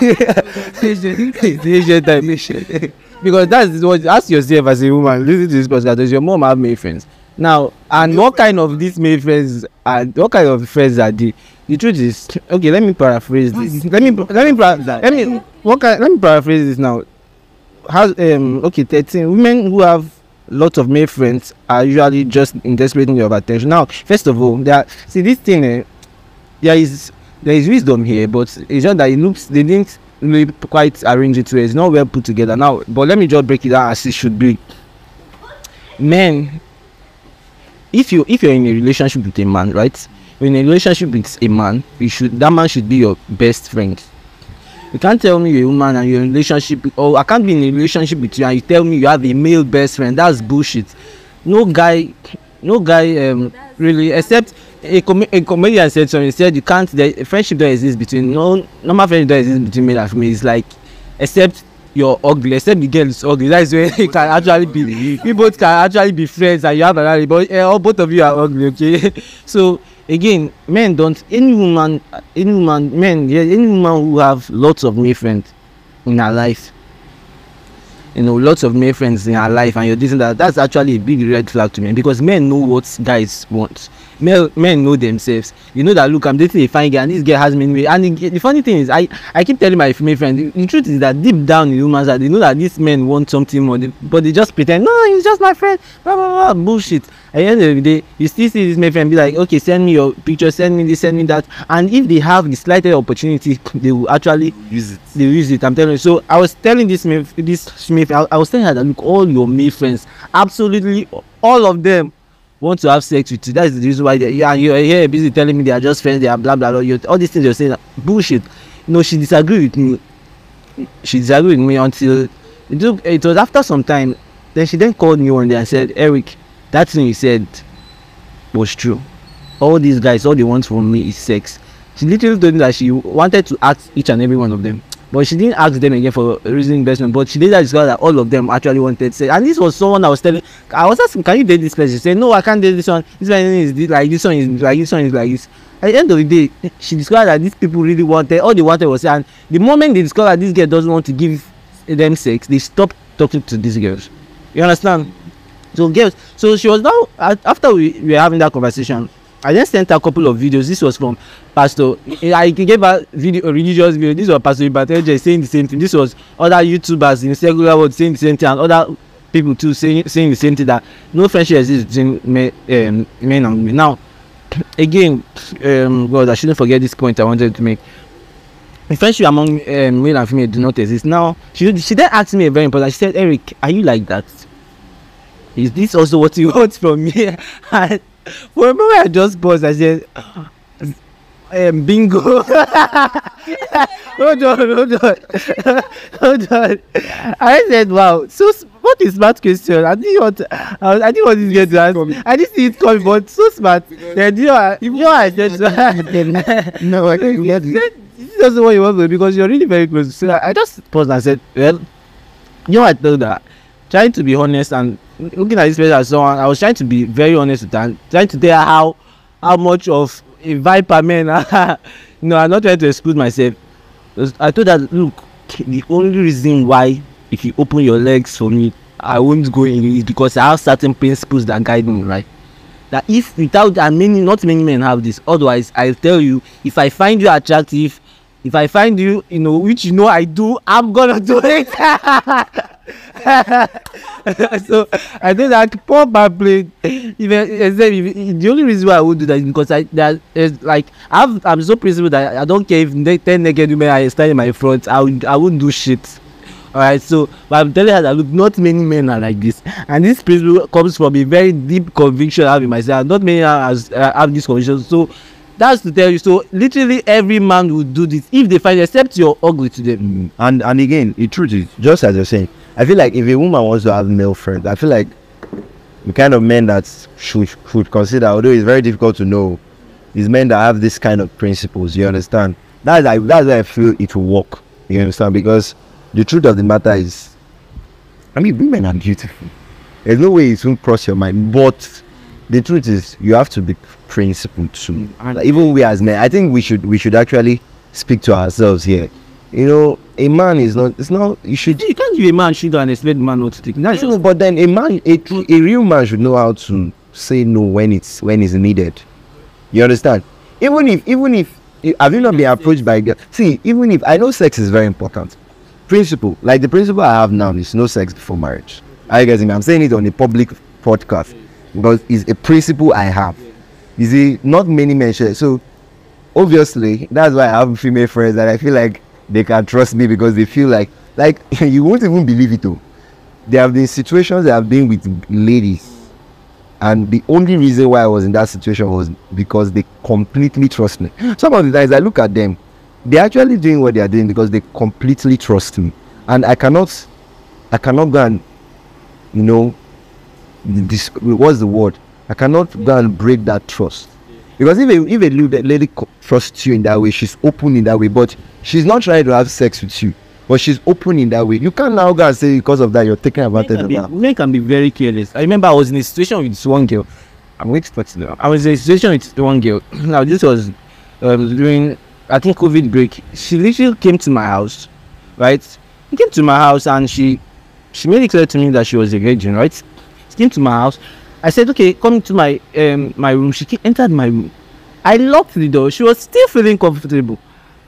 It's Asian type. because that's what ask yourself as a woman listen to this podcast does your mom have male friends now and what kind of these male friends are what kind of friends are they the truth is okay let me paraphrase this. let me let me let me what kind let me paraphrase this now. How um okay thirteen women who have lots of male friends are usually just in desperate need of attention. Now first of all there see this thing eh, there is there is wisdom here but it's just that it looks they didn't really quite arrange it well. It's not well put together. Now but let me just break it down as it should be. Men if you if you're in a relationship with a man right in a relationship with a man you should that man should be your best friend. You can't tell me you're a woman and you're in a relationship or i can't be in a relationship with you and you tell me you have a male best friend. That's bullshit. No guy no guy um really except a, com a comedian said something. He said you can't the friendship don't exist between no normal friendship don't exist between male and female it's like except you're ugly except the girl is ugly. That is when you can actually be. You both can actually be friends and you have another but uh, both of you are ugly okay? So again men don't any woman any woman men yeah any woman who have lots of male friends in her life you know lots of male friends in her life and you're dating that that's actually a big red flag to me because men know what guys want men men know themselves. You know that look i'm dating a fine girl and this girl has many and the, the funny thing is i i keep telling my female friends the, the truth is that deep down in heart they know that these men want something more they, but they just pretend no he's just my friend. Blah blah blah bullshit. At the end of the day you still see this male friend be like okay send me your picture send me this send me that. And if they have the slightest opportunity they will actually Use it. they use it i'm telling you. So i was telling this male this smith I, I was telling her that look all your male friends absolutely all of them want to have sex with you. That is the reason why they yeah you're here busy telling me they are just friends they are blah blah blah. You all these things you're saying bullshit. No she disagree with me. She disagree with me until it, took, it was after some time. Then she then called me one day and said eric that thing you said was true. All these guys all they want from me is sex. She literally told me that she wanted to ask each and every one of them but she didn't ask them again for a reason investment but she later discovered that all of them actually wanted sex. And this was someone i was telling i was asking can you date this person? She said no i can't date this one. This one is like this one is like this one is like this. At the end of the day she discovered that these people really wanted all they wanted was and the moment they discovered that this girl doesn't want to give them sex they stop talking to these girls. You understand? So girls so she was now after we were having that conversation i then sent a couple of videos. This was from pastor i gave her video a religious video. This was pastor ibateje saying the same thing. This was other youtubers in secular world saying the same thing and other people too saying saying the same thing that no friendship exists between men um, men and women. Now again um, god i shouldn't forget this point i wanted to make. Friendship among um, male and female do not exist. Now she she then asked me a very important she said eric are you like that? Is this also what you want from me? And for a moment i just paused i said um, bingo. Hold on hold on hold on. I said wow. So what is smart question. I didn't want i, I didn't want this girl to ask. i didn't see it coming but so smart. Then you know I- you know i said No, I can't get it. This is also what you want me because you're really very close. So I, I just paused and said, well, you know, I told her, trying to be honest and looking at this person as someone, I was trying to be very honest with and trying to tell her how how much of a viper man. know, I'm not trying to exclude myself. I told her, look, the only reason why if you open your legs for me, I won't go in is because I have certain principles that guide me, right? that if without and many not many men have this otherwise I'll tell you if i find you attractive if i find you you know which you know i do i'm gonna do it so i think that play even the only reason why i would do that is because i that is like i've i'm so principled that i don't care if ne- ten naked women are standing in my front i would i won't do shit. Alright so but i'm telling her that look not many men are like this. And this principle comes from a very deep conviction i have in myself. Not many has uh, have this conviction. So that's to tell you so literally every man will do this if they find except you're ugly to them. Mm. And and again, the truth is, just as you're saying, I feel like if a woman wants to have male friends, I feel like the kind of men that should should consider, although it's very difficult to know, is men that have this kind of principles. You understand? That's I that's why I feel it will work. You understand? Because the truth of the matter is, I mean, women are beautiful. There's no way it won't cross your mind. But the truth is, you have to be principled too. Mm, and even we as men, I think we should we should actually speak to ourselves here. You know, a man is not. It's not. You should. you can't give a man shit and expect man not to take that's No, but then a man, a, true- a real man should know how to say no when it's when it's needed. You understand? Even if, even if, have you not been approached by a girl? See, even if I know sex is very important, principle like the principle I have now is no sex before marriage. Are you getting me? I'm saying it on a public podcast because it's a principle I have. You see, not many men share. So obviously, that's why I have female friends that I feel like they can trust me because they feel like like you won't even believe it though. There have been situations that I've been with ladies, and the only reason why I was in that situation was because they completely trust me. Some of the times I look at them, they're actually doing what they are doing because they completely trust me, and I cannot, I cannot go and, you know, this what's the word? I cannot go and break that trust. Because if a, if a lady- lady trusts you in that way, she's open in that way, but she's not trying to have sex with you, but she's open in that way. You can't now go and say because of that you're taking advantage of that. men can be very careless. I remember i was in a situation with this one girl. I'm going to talk to i was in a situation with one girl. Now this was um, during i think covid break. She literally came to my house right? She came to my house and she she made it clear to me that she was a virgin right? She came to my house i said okay come to my um my room. She entered my room. I locked the door. She was still feeling comfortable.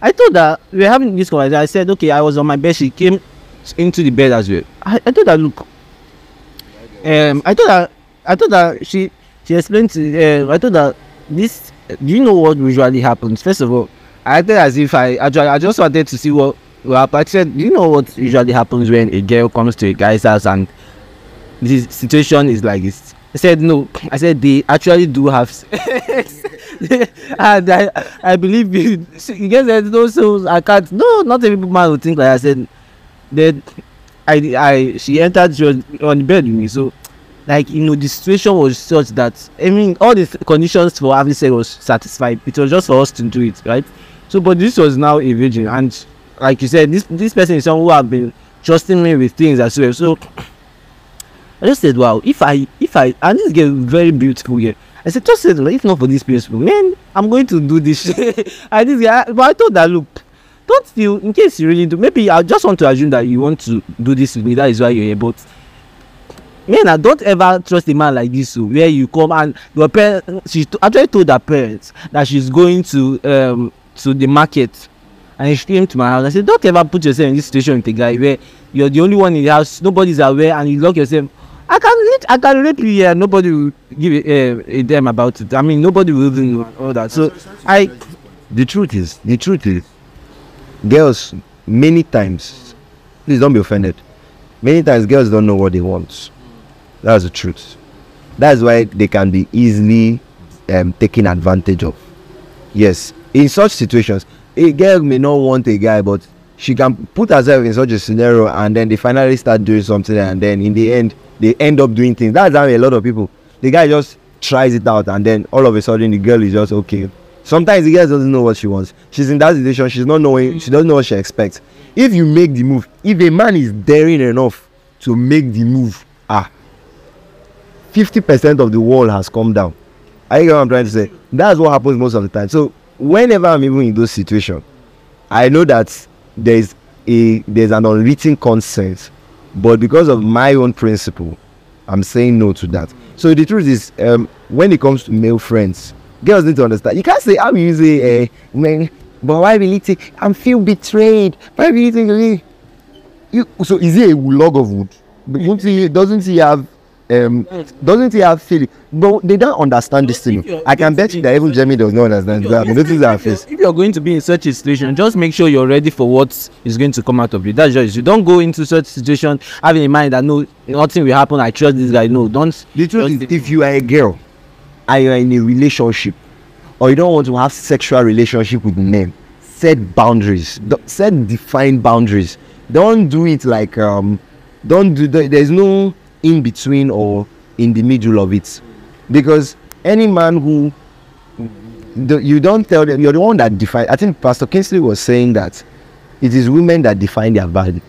I told her we were having this conversation. I said okay i was on my bed. She came into the bed as well. I, I told her look um i told her i told her she she explained to uh, i told her this do you know what usually happens? First of all i acted as if i i just wanted to see what happen i said do you know what usually happens when a girl comes to a guy's house and this situation is like this i said no. I said they actually do have and i i believe you. You that no so i can't no not every man would think like i said then i i she entered she on the bed with me. So like you know the situation was such that i mean all the conditions for having sex was satisfied. It was just for us to do it right? So but this was now a virgin. And like you said this this person is someone who have been trusting me with things as well. So I just said, wow, if I, if I, and this girl very beautiful girl. I said, just said, if not for this principle, man, I'm going to do this. shit." and this guy, but I told that, look, don't feel, in case you really do, maybe I just want to assume that you want to do this with me. That is why you're here. But, man, I don't ever trust a man like this, oh, where you come and your parents, she actually told her parents that she's going to, um, to the market. And she came to my house. I said, don't ever put yourself in this situation with a guy where you're the only one in the house, nobody's aware, and you lock yourself. I can rape, I can rape you here. Nobody will give a, uh, a damn about it. I mean, nobody will even all that. So I, The truth is, the truth is, girls many times, please don't be offended. Many times girls don't know what they want. That's the truth. That's why they can be easily um, taken advantage of. Yes, in such situations, a girl may not want a guy, but she can put herself in such a scenario, and then they finally start doing something, and then in the end, they end up doing things. That's how a lot of people. The guy just tries it out, and then all of a sudden, the girl is just okay. Sometimes the girl doesn't know what she wants. She's in that situation. She's not knowing. She doesn't know what she expects. If you make the move, if a man is daring enough to make the move, ah, fifty percent of the wall has come down. I get what I'm trying to say. That's what happens most of the time. So whenever I'm even in those situations, I know that there's a there's an unwritten consent, but because of my own principle, I'm saying no to that. So the truth is, um, when it comes to male friends, girls need to understand. You can't say I'm using a man, but why will take? I'm feel betrayed. Why will it? You, so is it a log of wood? Doesn't doesn't he have um doesn't he have feeling? But they don't understand this thing. I can bet you that even Jamie does not understand that. This is our face. if you're going to be in such a situation, just make sure you're ready for what is going to come out of it. That's just you don't go into such situation having in mind that no nothing will happen. I trust this guy. No, don't. The truth is, if you are a girl and you are in a relationship, or you don't want to have sexual relationship with men set boundaries set defined boundaries don't do it like um don't do the, there's no in between or in the middle of it. Because any man who the, you don't tell them you're the one that define i think pastor kingsley was saying that it is women that define their value.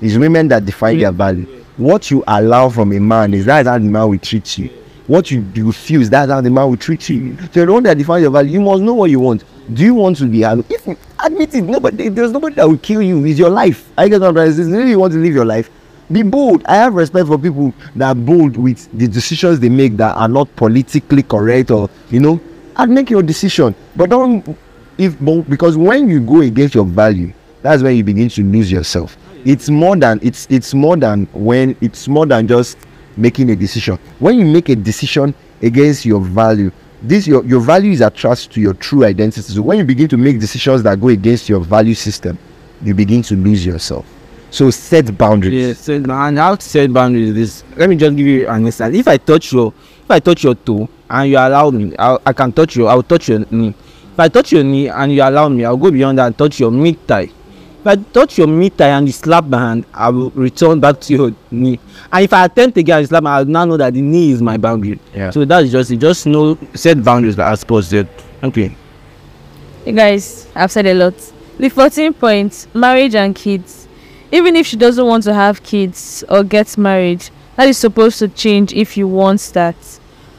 It's women that define their value. What you allow from a man is that's how the man will treat you. What you refuse that's how the man will treat you. So you're the one that define your value. You must know what you want. Do you want to be alone if you admit it nobody there's nobody that will kill you. It's your life. I get what i'm you want to live your life be bold. I have respect for people that are bold with the decisions they make that are not politically correct or you know and make your decision. But don't if because when you go against your value that's when you begin to lose yourself. It's more than it's it's more than when it's more than just making a decision. When you make a decision against your value this your your value is attached to your true identity. So when you begin to make decisions that go against your value system you begin to lose yourself so set boundaries Yeah, so and how to set boundaries is this. Let me just give you an instance. If I touch your, if I touch your toe and you allow me, I, I can touch you. I will touch your knee. If I touch your knee and you allow me, I'll go beyond that and touch your mid thigh. If I touch your mid thigh and you slap my hand, I will return back to your knee. And if I attempt again and slap my, I now know that the knee is my boundary. Yeah. So that's just it. Just know set boundaries, like I suppose said. Okay. You guys, I've said a lot. The 14 points marriage and kids. Even if she doesn't want to have kids or get married, that is supposed to change if you want that.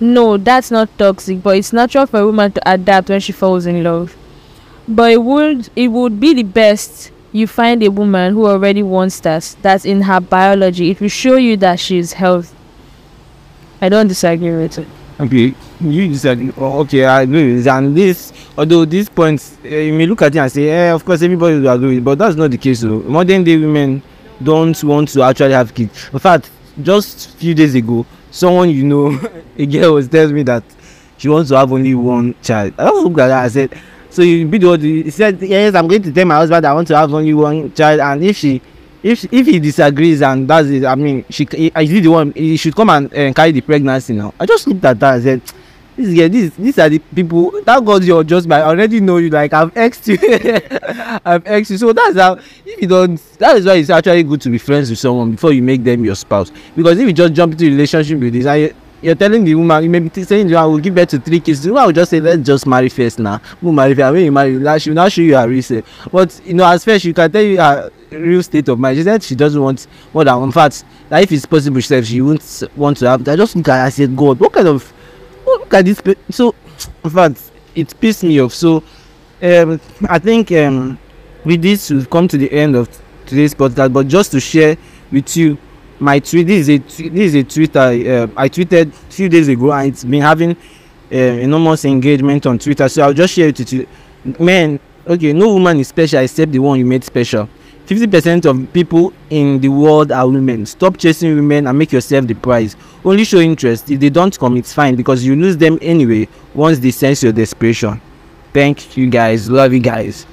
No, that's not toxic, but it's natural for a woman to adapt when she falls in love. But it would it would be the best you find a woman who already wants that. That's in her biology. It will show you that she's healthy. I don't disagree with it. Okay, you. Oh, okay, I agree with this. And this, although these points, uh, you may look at it and say, eh, of course, everybody will agree, but that's not the case. So, modern day women don't want to actually have kids. In fact, just few days ago, someone you know, a girl was telling me that she wants to have only one child. I just looked at her and said, so you be the one. He said, yes, I'm going to tell my husband I want to have only one child, and if she if if he disagrees and that's it i mean she he, is he the one he should come and uh, carry the pregnancy now i just looked at her and said this girl this these are the people that god your just by already know you like i've exed you. I've exed you. So that's how if you don't that is why it's actually good to be friends with someone before you make them your spouse. Because if you just jump into relationship with this I you, you're telling the woman you may be saying woman will give birth to three kids. The woman will just say let's just marry first now. We'll marry first. When you marry now she will now show you her real but you know as first she can tell you her real state of mind. She said she doesn't want more than in fact that if it's possible she said she won't want to have i just look at her god what kind of look at this so in fact it pissed me off. So um i think um with this we've come to the end of today's podcast but just to share with you my tweet this is a this is a tweet i uh, i tweeted few days ago and it's been having uh, enormous engagement on twitter. So i'll just share it with you. Man okay no woman is special except the one you made special fifty percent of people in the world are women. Stop chasing women and make yourself the prize. Only show interest. If they don't come it's fine because you lose them anyway once they sense your desperation. Thank you guys. Love you guys